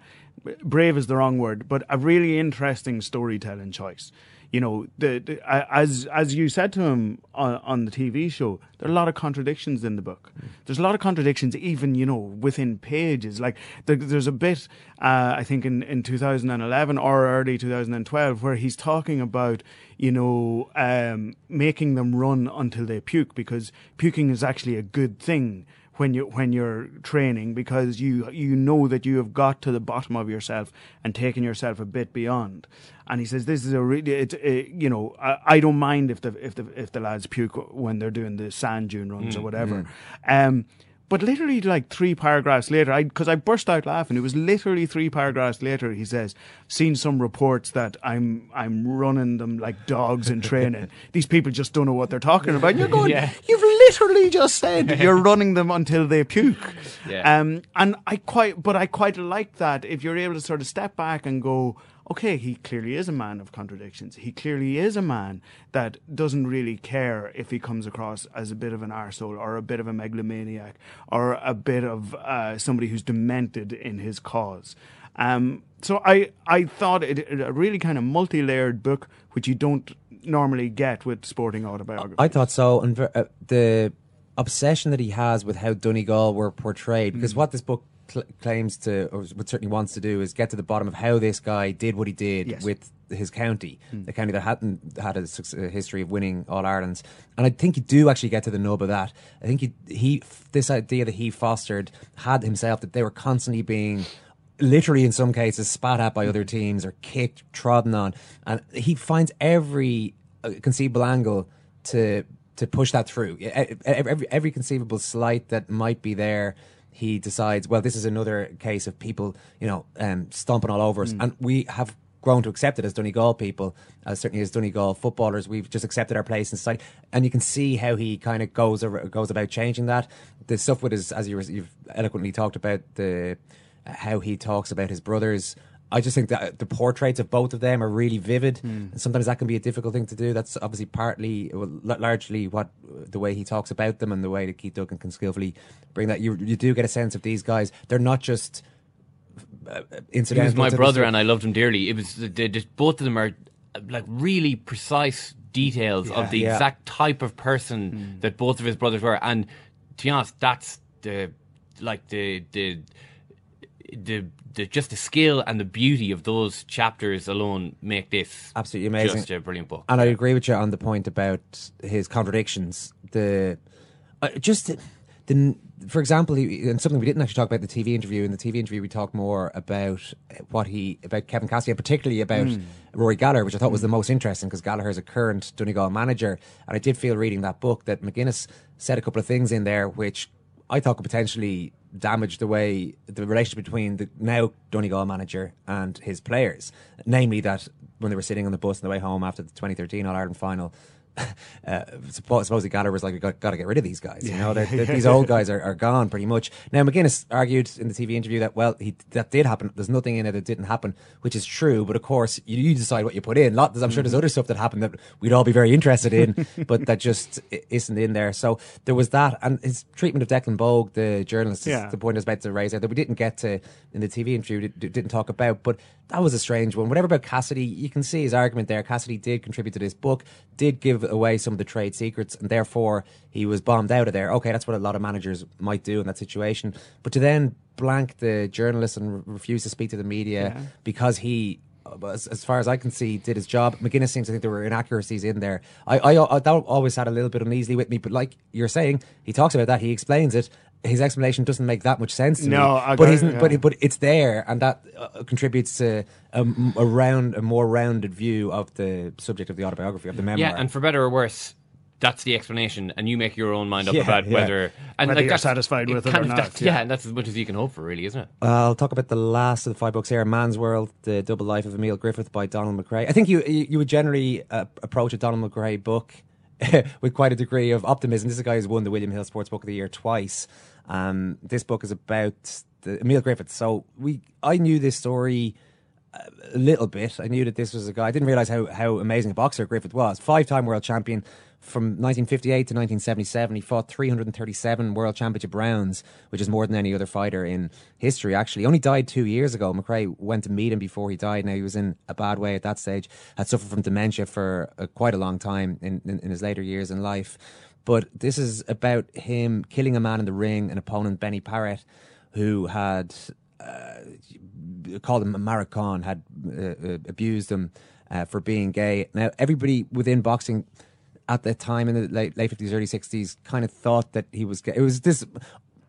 brave is the wrong word, but a really interesting storytelling choice. You know, the, the as as you said to him on, on the TV show, there are a lot of contradictions in the book. There's a lot of contradictions, even you know, within pages. Like there, there's a bit, uh, I think in in 2011 or early 2012, where he's talking about you know um, making them run until they puke because puking is actually a good thing when you when you're training because you you know that you have got to the bottom of yourself and taken yourself a bit beyond. And he says this is a really it, you know I, I don't mind if the if the if the lads puke when they're doing the sand dune runs or Mm, whatever. Um, but literally, like three paragraphs later, I because I burst out laughing. It was literally three paragraphs later. He says, "Seen some reports that I'm I'm running them like dogs in training. These people just don't know what they're talking about." And you're going, Yeah. "You've literally just said you're running them until they puke." Yeah. Um, and I quite, but I quite like that if you're able to sort of step back and go, okay, he clearly is a man of contradictions. He clearly is a man that doesn't really care if he comes across as a bit of an arsehole or a bit of a megalomaniac or a bit of uh, somebody who's demented in his cause. Um, so I, I thought it, it a really kind of multi-layered book, which you don't normally get with sporting autobiography. I thought so, and ver- uh, the obsession that he has with how Donegal were portrayed, because Mm. what this book cl- claims to, or what certainly wants to do, is get to the bottom of how this guy did what he did Yes. with his county, Mm. the county that hadn't had a, a history of winning All Irelands. And I think you do actually get to the nub of that. I think he, he this idea that he fostered had himself that they were constantly being literally in some cases spat at by other teams or kicked, trodden on, and he finds every uh, conceivable angle to to push that through. Every, every conceivable slight that might be there, he decides, well, this is another case of people, you know, um, stomping all over us, Mm. and we have grown to accept it as Donegal people, uh, certainly as Donegal footballers. We've just accepted our place in society, and you can see how he kind of goes ar- goes about changing that. The stuff with his, as you, you've eloquently talked about the how he talks about his brothers. I just think that the portraits of both of them are really vivid, and sometimes that can be a difficult thing to do. That's obviously partly, well, largely, what the way he talks about them and the way that Keith Duggan can skillfully bring that. You you do get a sense of these guys; they're not just uh, He incidental. was my brother, and I loved him dearly. It was the, the, the- both of them are uh, like really precise details Yeah. of the Yeah. exact type of person that both of his brothers were. And to be honest, that's the like the the the, the just the skill and the beauty of those chapters alone make this absolutely amazing, just a brilliant book. And I agree with you on the point about his contradictions. The uh, just the, the for example, he, and something we didn't actually talk about in the TV interview. In the TV interview, we talked more about what he about Kevin Cassidy, particularly about Mm. Rory Gallagher, which I thought was the most interesting because Gallagher is a current Donegal manager, and I did feel reading that book that McGuinness said a couple of things in there which I thought could potentially damage the way the relationship between the now Donegal manager and his players. Namely, that when they were sitting on the bus on the way home after the 2013 All Ireland final, uh, suppo- supposedly Gallagher was like, "We got, got to get rid of these guys." You know, they're, they're- these old guys are, are gone pretty much. Now, McGuinness argued in the TV interview that well, he, that did happen. There's nothing in it that didn't happen, which is true. But of course, you, you decide what you put in. Lot, I'm sure there's other stuff that happened that we'd all be very interested in, but that just isn't in there. So there was that, and his treatment of Declan Bogue, the journalist, is Yeah. the point I was about to raise there that we didn't get to in the TV interview, didn't talk about, but that was a strange one. Whatever about Cassidy, you can see his argument there. Cassidy did contribute to this book, did give away some of the trade secrets, and therefore he was bombed out of there. Okay, that's what a lot of managers might do in that situation. But to then blank the journalist and re- refuse to speak to the media Yeah. because he. uh, As, as far as I can see, did his job. McGuinness seems to think there were inaccuracies in there. I, I, I that always had a little bit uneasily with me, but like you're saying, he talks about that, he explains it. His explanation doesn't make that much sense to me. No, I but he's it, but but it's there, and that uh, contributes to a, m- a round, a more rounded view of the subject of the autobiography of the memoir. Yeah, and for better or worse, that's the explanation, and you make your own mind up Yeah, about yeah. whether and Whether like you're that's- satisfied with it kind or not, that's- yeah. Yeah, and that's as much as you can hope for, really, isn't it? I'll talk about the last of the five books here: Man's World, The Double Life of Emile Griffith by Donald McRae. I think you you, you would generally uh, approach a Donald McRae book with quite a degree of optimism. This is a guy who's won the William Hill Sports Book of the Year twice. Um, this book is about the, Emile Griffith. So we, I knew this story a little bit. I knew that this was a guy. I didn't realize how how amazing a boxer Griffith was. Five time world champion, from 1958 to 1977, he fought 337 World Championship rounds, which is more than any other fighter in history. Actually, he only died two years ago. McRae went to meet him before he died. Now he was in a bad way at that stage. Had suffered from dementia for uh, quite a long time in, in, in his later years in life. But this is about him killing a man in the ring, an opponent, Benny Paret, who had uh, called him a Maricon, had uh, uh, abused him uh, for being gay. Now, everybody within boxing at the time in the late late fifties, early sixties, kind of thought that he was gay. It was this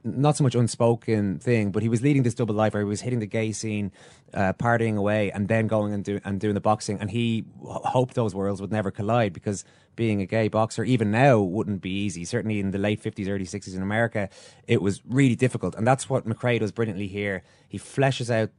not so much unspoken thing, but he was leading this double life where he was hitting the gay scene, uh, partying away, and then going and, do, and doing the boxing. And he hoped those worlds would never collide because being a gay boxer, even now, wouldn't be easy. Certainly in the late 50s, early 60s in America, it was really difficult. And that's what McRae does brilliantly here. He fleshes out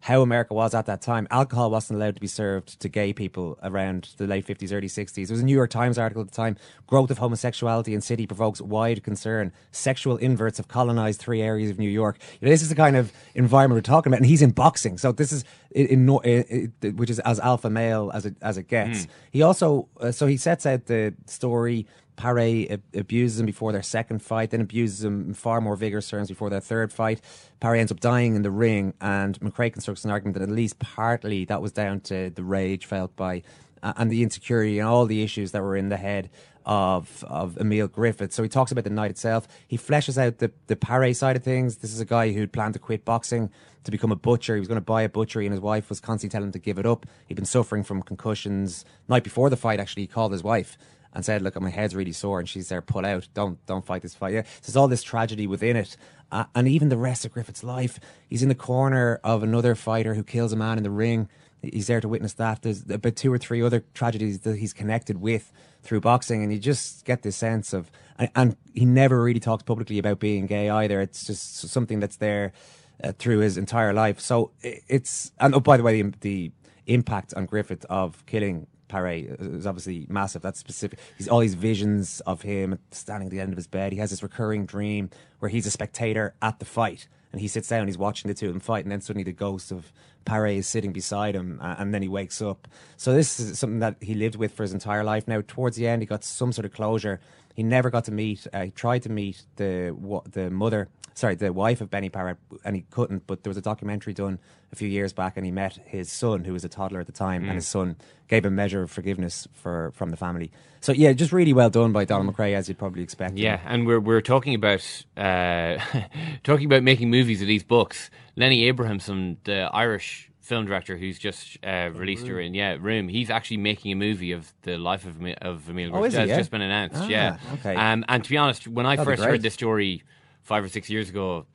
how America was at that time. Alcohol wasn't allowed to be served to gay people around the late 50s, early 60s. There was a New York Times article at the time Growth of homosexuality in city provokes wide concern. Sexual inverts have colonized three areas of New York. You know, this is the kind of environment we're talking about. And he's in boxing. So this is, in, in, in which is as alpha male as it, as it gets. Mm. He also, uh, so he sets out the story. Paret abuses him before their second fight, then abuses him in far more vigorous terms before their third fight. Paret ends up dying in the ring, and McRae constructs an argument that at least partly that was down to the rage felt by uh, and the insecurity and all the issues that were in the head of of Emile Griffith. So he talks about the night itself. He fleshes out the the Paret side of things. This is a guy who'd planned to quit boxing to become a butcher. He was going to buy a butchery, and his wife was constantly telling him to give it up. He'd been suffering from concussions. Night before the fight, actually, he called his wife and said, "Look, my head's really sore," and she's there, "Pull out, don't don't fight this fight." Yeah, so there's all this tragedy within it, uh, and even the rest of Griffith's life. He's in the corner of another fighter who kills a man in the ring. He's there to witness that. There's about two or three other tragedies that he's connected with through boxing, and you just get this sense of. And, and he never really talks publicly about being gay either. It's just something that's there uh, through his entire life. So i- it's and oh, by the way, the, the impact on Griffith of killing Paret is obviously massive. That's specific. He's all these visions of him standing at the end of his bed. He has this recurring dream where he's a spectator at the fight, and he sits down, he's watching the two of them fight, and then suddenly the ghost of Paret is sitting beside him, uh, and then he wakes up. So this is something that he lived with for his entire life. Now, towards the end, he got some sort of closure. He never got to meet. Uh, he tried to meet the the mother, sorry, the wife of Benny Paret, and he couldn't. But there was a documentary done a few years back, and he met his son, who was a toddler at the time, Mm. and his son gave a measure of forgiveness for from the family. So yeah, just really well done by Donald McRae, as you'd probably expect. Yeah, and we're we're talking about uh, talking about making movies of these books. Lenny Abrahamson, the Irish film director who's just uh, released her in yeah Room. He's actually making a movie of the life of of Emile Oh, is he, That's yeah? just been announced. Ah, yeah, okay. Um, and to be honest, when I That'd first heard this story five or six years ago.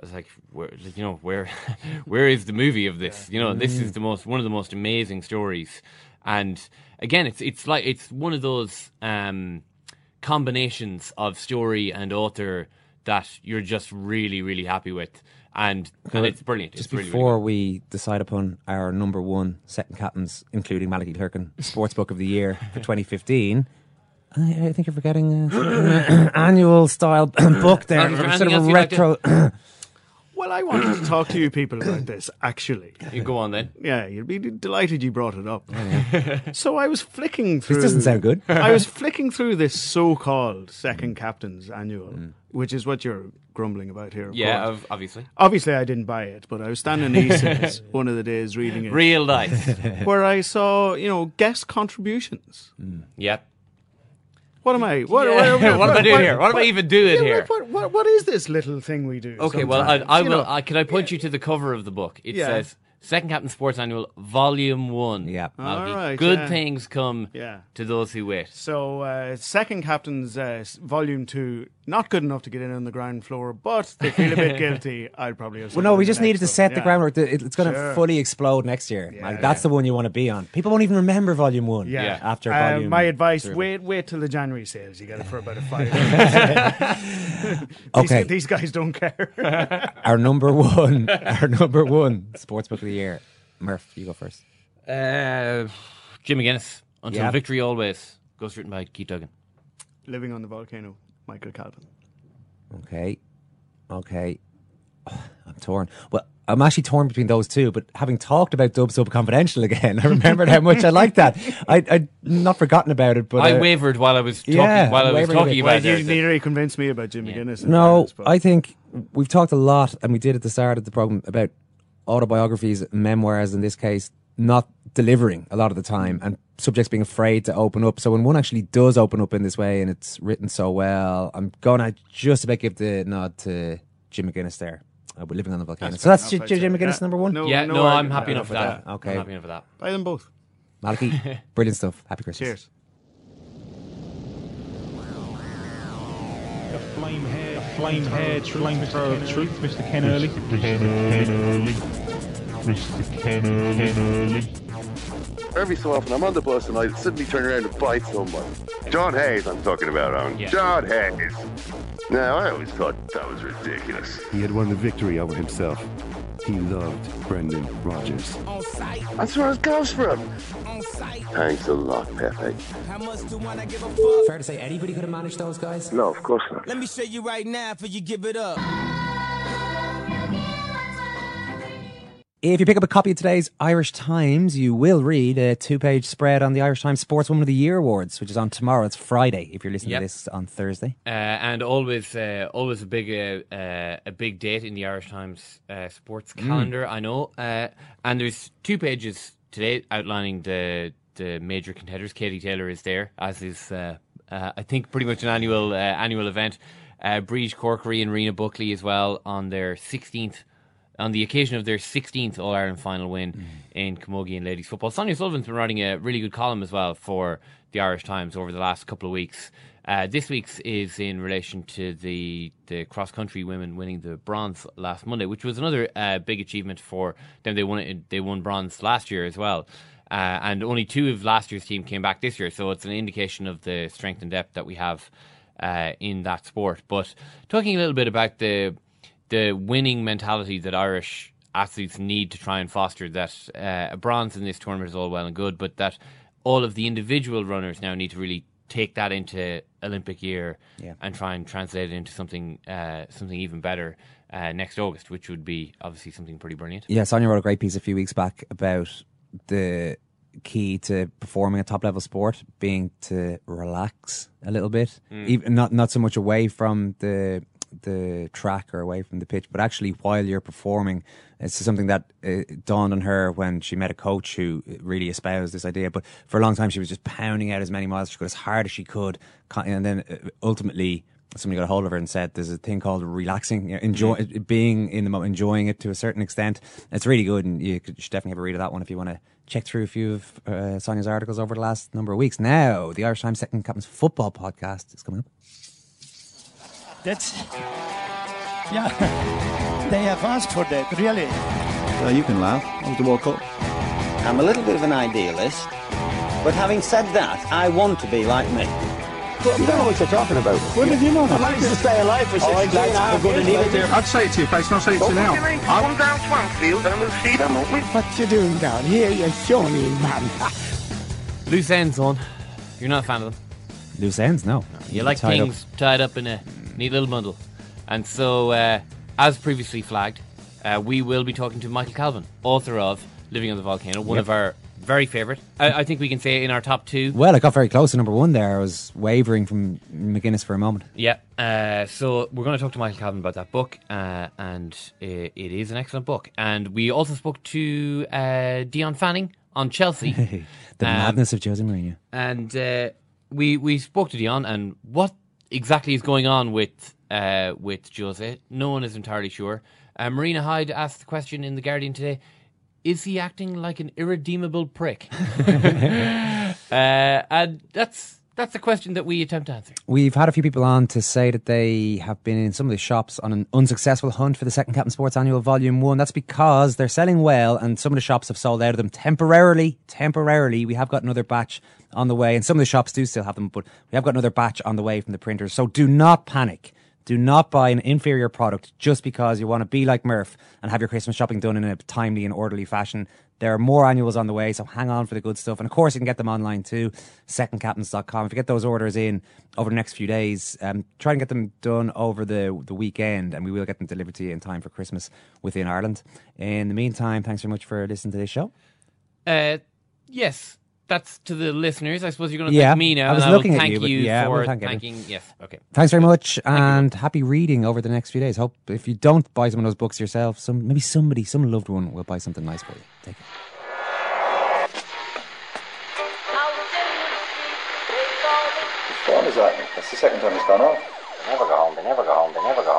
I was like, where, you know, where, where is the movie of this? You know, this Mm. is the most one of the most amazing stories, and again, it's it's like it's one of those um, combinations of story and author that you're just really, really happy with, and and it's brilliant. Just it's really, really before we decide upon our number one second captains, including Clerkin, sports book of the year for 2015. I, I think you're forgetting uh, annual style book there sort of a you'd like retro. Well, I wanted to talk to you people about this, actually. You go on then. Yeah, you'd be delighted you brought it up. so I was flicking through. This doesn't sound good. I was flicking through this so-called second captain's annual, Mm. which is what you're grumbling about here. of Yeah, course. of- obviously. Obviously, I didn't buy it, but I was standing in Eason's one of the days reading it. Real life. where I saw, you know, guest contributions. Yep. What am I? What, Yeah, what, what am I doing here? What am I even doing yeah, here? What, what, what is this little thing we do? Okay, well, I. I will. I, can I point you to the cover of the book? It Yeah. says Second Captain Sports Annual, Volume One. Yeah. All right, Good yeah. things come Yeah. to those who wait. So, uh, second captain's uh, volume two, not good enough to get in on the ground floor, but they feel a bit guilty. I'd probably have. Well, no, we just needed to next set one. the Yeah. groundwork. It's going to Sure. fully explode next year. Yeah, like, that's yeah. the one you want to be on. People won't even remember Volume One. Yeah. After Uh, Volume. my advice: three. wait, wait till the January sales. You get it for about a five. Okay. these, these guys don't care. our number one, our number one sports book of the year. Murph, you go first. Uh, Jim McGuinness, Until Yeah. Victory Always. Ghost written by Keith Duggan. Living on the volcano, Michael Calvin. Okay. Okay. I'm torn. Well, I'm actually torn between those two, but having talked about Dub Sub Confidential again, I remembered how much I liked that. I, I'd not forgotten about it, but I uh, wavered while I was talking. Yeah, while I was talking about Well, you it. nearly convinced me about Jim McGuinness. in No, fairness, I think we've talked a lot, and we did at the start of the program about autobiographies, memoirs in this case, not delivering a lot of the time, and subjects being afraid to open up. So when one actually does open up in this way, and it's written so well, I'm gonna just about give the nod to Jim McGuinness there. Uh, we're living on the volcano. That's so that's fair J- enough, J- I'd Jim say. McGuinness Yeah. number one. No, yeah, no no, I'm happy enough for for that. that. Okay. I'm happy enough for that. Buy them both. Malky, brilliant stuff. Happy Christmas. Cheers. The flame hair, the flame hair, flamethrower of truth, Mr. Ken Early. Mr. Ken Early. Every so often, I'm on the bus and I suddenly turn around and bite someone. John Hayes, I'm talking about, on Yeah. John Hayes. Now, I always thought that was ridiculous. He had won the victory over himself. He loved Brendan Rodgers. That's where it goes from. Thanks a lot, Pepe. Fair to say anybody could have managed those guys? No, of course not. Let me show you right now for you give it up. If you pick up a copy of today's Irish Times, you will read a two page spread on the Irish Times Sportswoman of the Year Awards, which is on tomorrow. It's Friday if you're listening Yep. to this on Thursday. Uh, and always, uh, always a big, uh, uh, a big date in the Irish Times uh, sports Mm. calendar. I know. Uh, and there's two pages today outlining the the major contenders. Katie Taylor is there, as is uh, uh, I think pretty much an annual uh, annual event. Uh, Briege Corkery and Rena Buckley as well on their 16th. On the occasion of their 16th All Ireland final win Mm. in Camogie and ladies football, Sonia O'Sullivan's been writing a really good column as well for the Irish Times over the last couple of weeks. Uh, this week's is in relation to the the cross country women winning the bronze last Monday, which was another uh, big achievement for them. They won it, they won bronze last year as well, uh, and only two of last year's team came back this year. So it's an indication of the strength and depth that we have uh, in that sport. But talking a little bit about the the winning mentality that Irish athletes need to try and foster. That uh, a bronze in this tournament is all well and good, but that all of the individual runners now need to really take that into Olympic year Yeah. and try and translate it into something uh, something even better uh, next August, which would be obviously something pretty brilliant. Yeah, Sonia wrote a great piece a few weeks back about the key to performing a top level sport being to relax a little bit, Mm. even not not so much away from the the track or away from the pitch, but actually while you're performing. It's something that uh, dawned on her when she met a coach who really espoused this idea. But for a long time, she was just pounding out as many miles as she could, as hard as she could, and then uh, ultimately somebody got a hold of her and said there's a thing called relaxing, you know, enjoy being in the moment, enjoying it to a certain extent. It's really good, and you, could, you should definitely have a read of that one if you want to check through a few of uh, Sonia's articles over the last number of weeks. Now, the Irish Times Second Captain's Football podcast is coming up. That's. Yeah. they have asked for that, really. Uh, you can laugh. That was the World Cup. I'm a little bit of an idealist, but having said that, I want to be like me. You don't know what you're talking about. When did you know that? I managed to stay alive for 16 and a half years. I'd say it to your face, not say it to you now. Come down Swansfield and we'll see them, won't we? What you doing down here, you shawny man? Loose ends on. You're not a fan of them. Loose ends, no. You like Tied up. things tied up in a neat little bundle. And so, uh, as previously flagged, uh, we will be talking to Michael Calvin, author of Living on the Volcano, one Yep. of our very favourite. I, I think we can say in our top two. Well, I got very close to number one there. I was wavering from McGuinness for a moment. Yeah. Uh, so we're going to talk to Michael Calvin about that book, uh, and it, it is an excellent book. And we also spoke to uh, Dion Fanning on Chelsea. the Um, madness of Jose Mourinho. and uh, we we spoke to Dion and what exactly is going on with uh, with Jose. No one is entirely sure. Uh, Marina Hyde asked the question in the Guardian today: Is he acting like an irredeemable prick? uh, and that's that's a question that we attempt to answer. We've had a few people on to say that they have been in some of the shops on an unsuccessful hunt for the second Captain Sports Annual Volume 1. That's because they're selling well and some of the shops have sold out of them temporarily. Temporarily. We have got another batch on the way and some of the shops do still have them, but we have got another batch on the way from the printers. So do not panic. Do not buy an inferior product just because you want to be like Murph and have your Christmas shopping done in a timely and orderly fashion. There are more annuals on the way, so hang on for the good stuff. And of course, you can get them online too, secondcaptains.com. If you get those orders in over the next few days, um, try and get them done over the, the weekend, and we will get them delivered to you in time for Christmas within Ireland. In the meantime, thanks very much for listening to this show. Uh, yes, that's to the listeners. I suppose you're going to Yeah, thank me now. I was and looking will at thank you, but yeah, for we'll thank everyone. thanking. Yes, okay. Thanks very much, and happy reading over the next few days. Hope if you don't buy some of those books yourself, some maybe somebody, some loved one, will buy something nice for you. Take care. What time is that? That's the second time it's gone off. They never go home, they never go home, they never go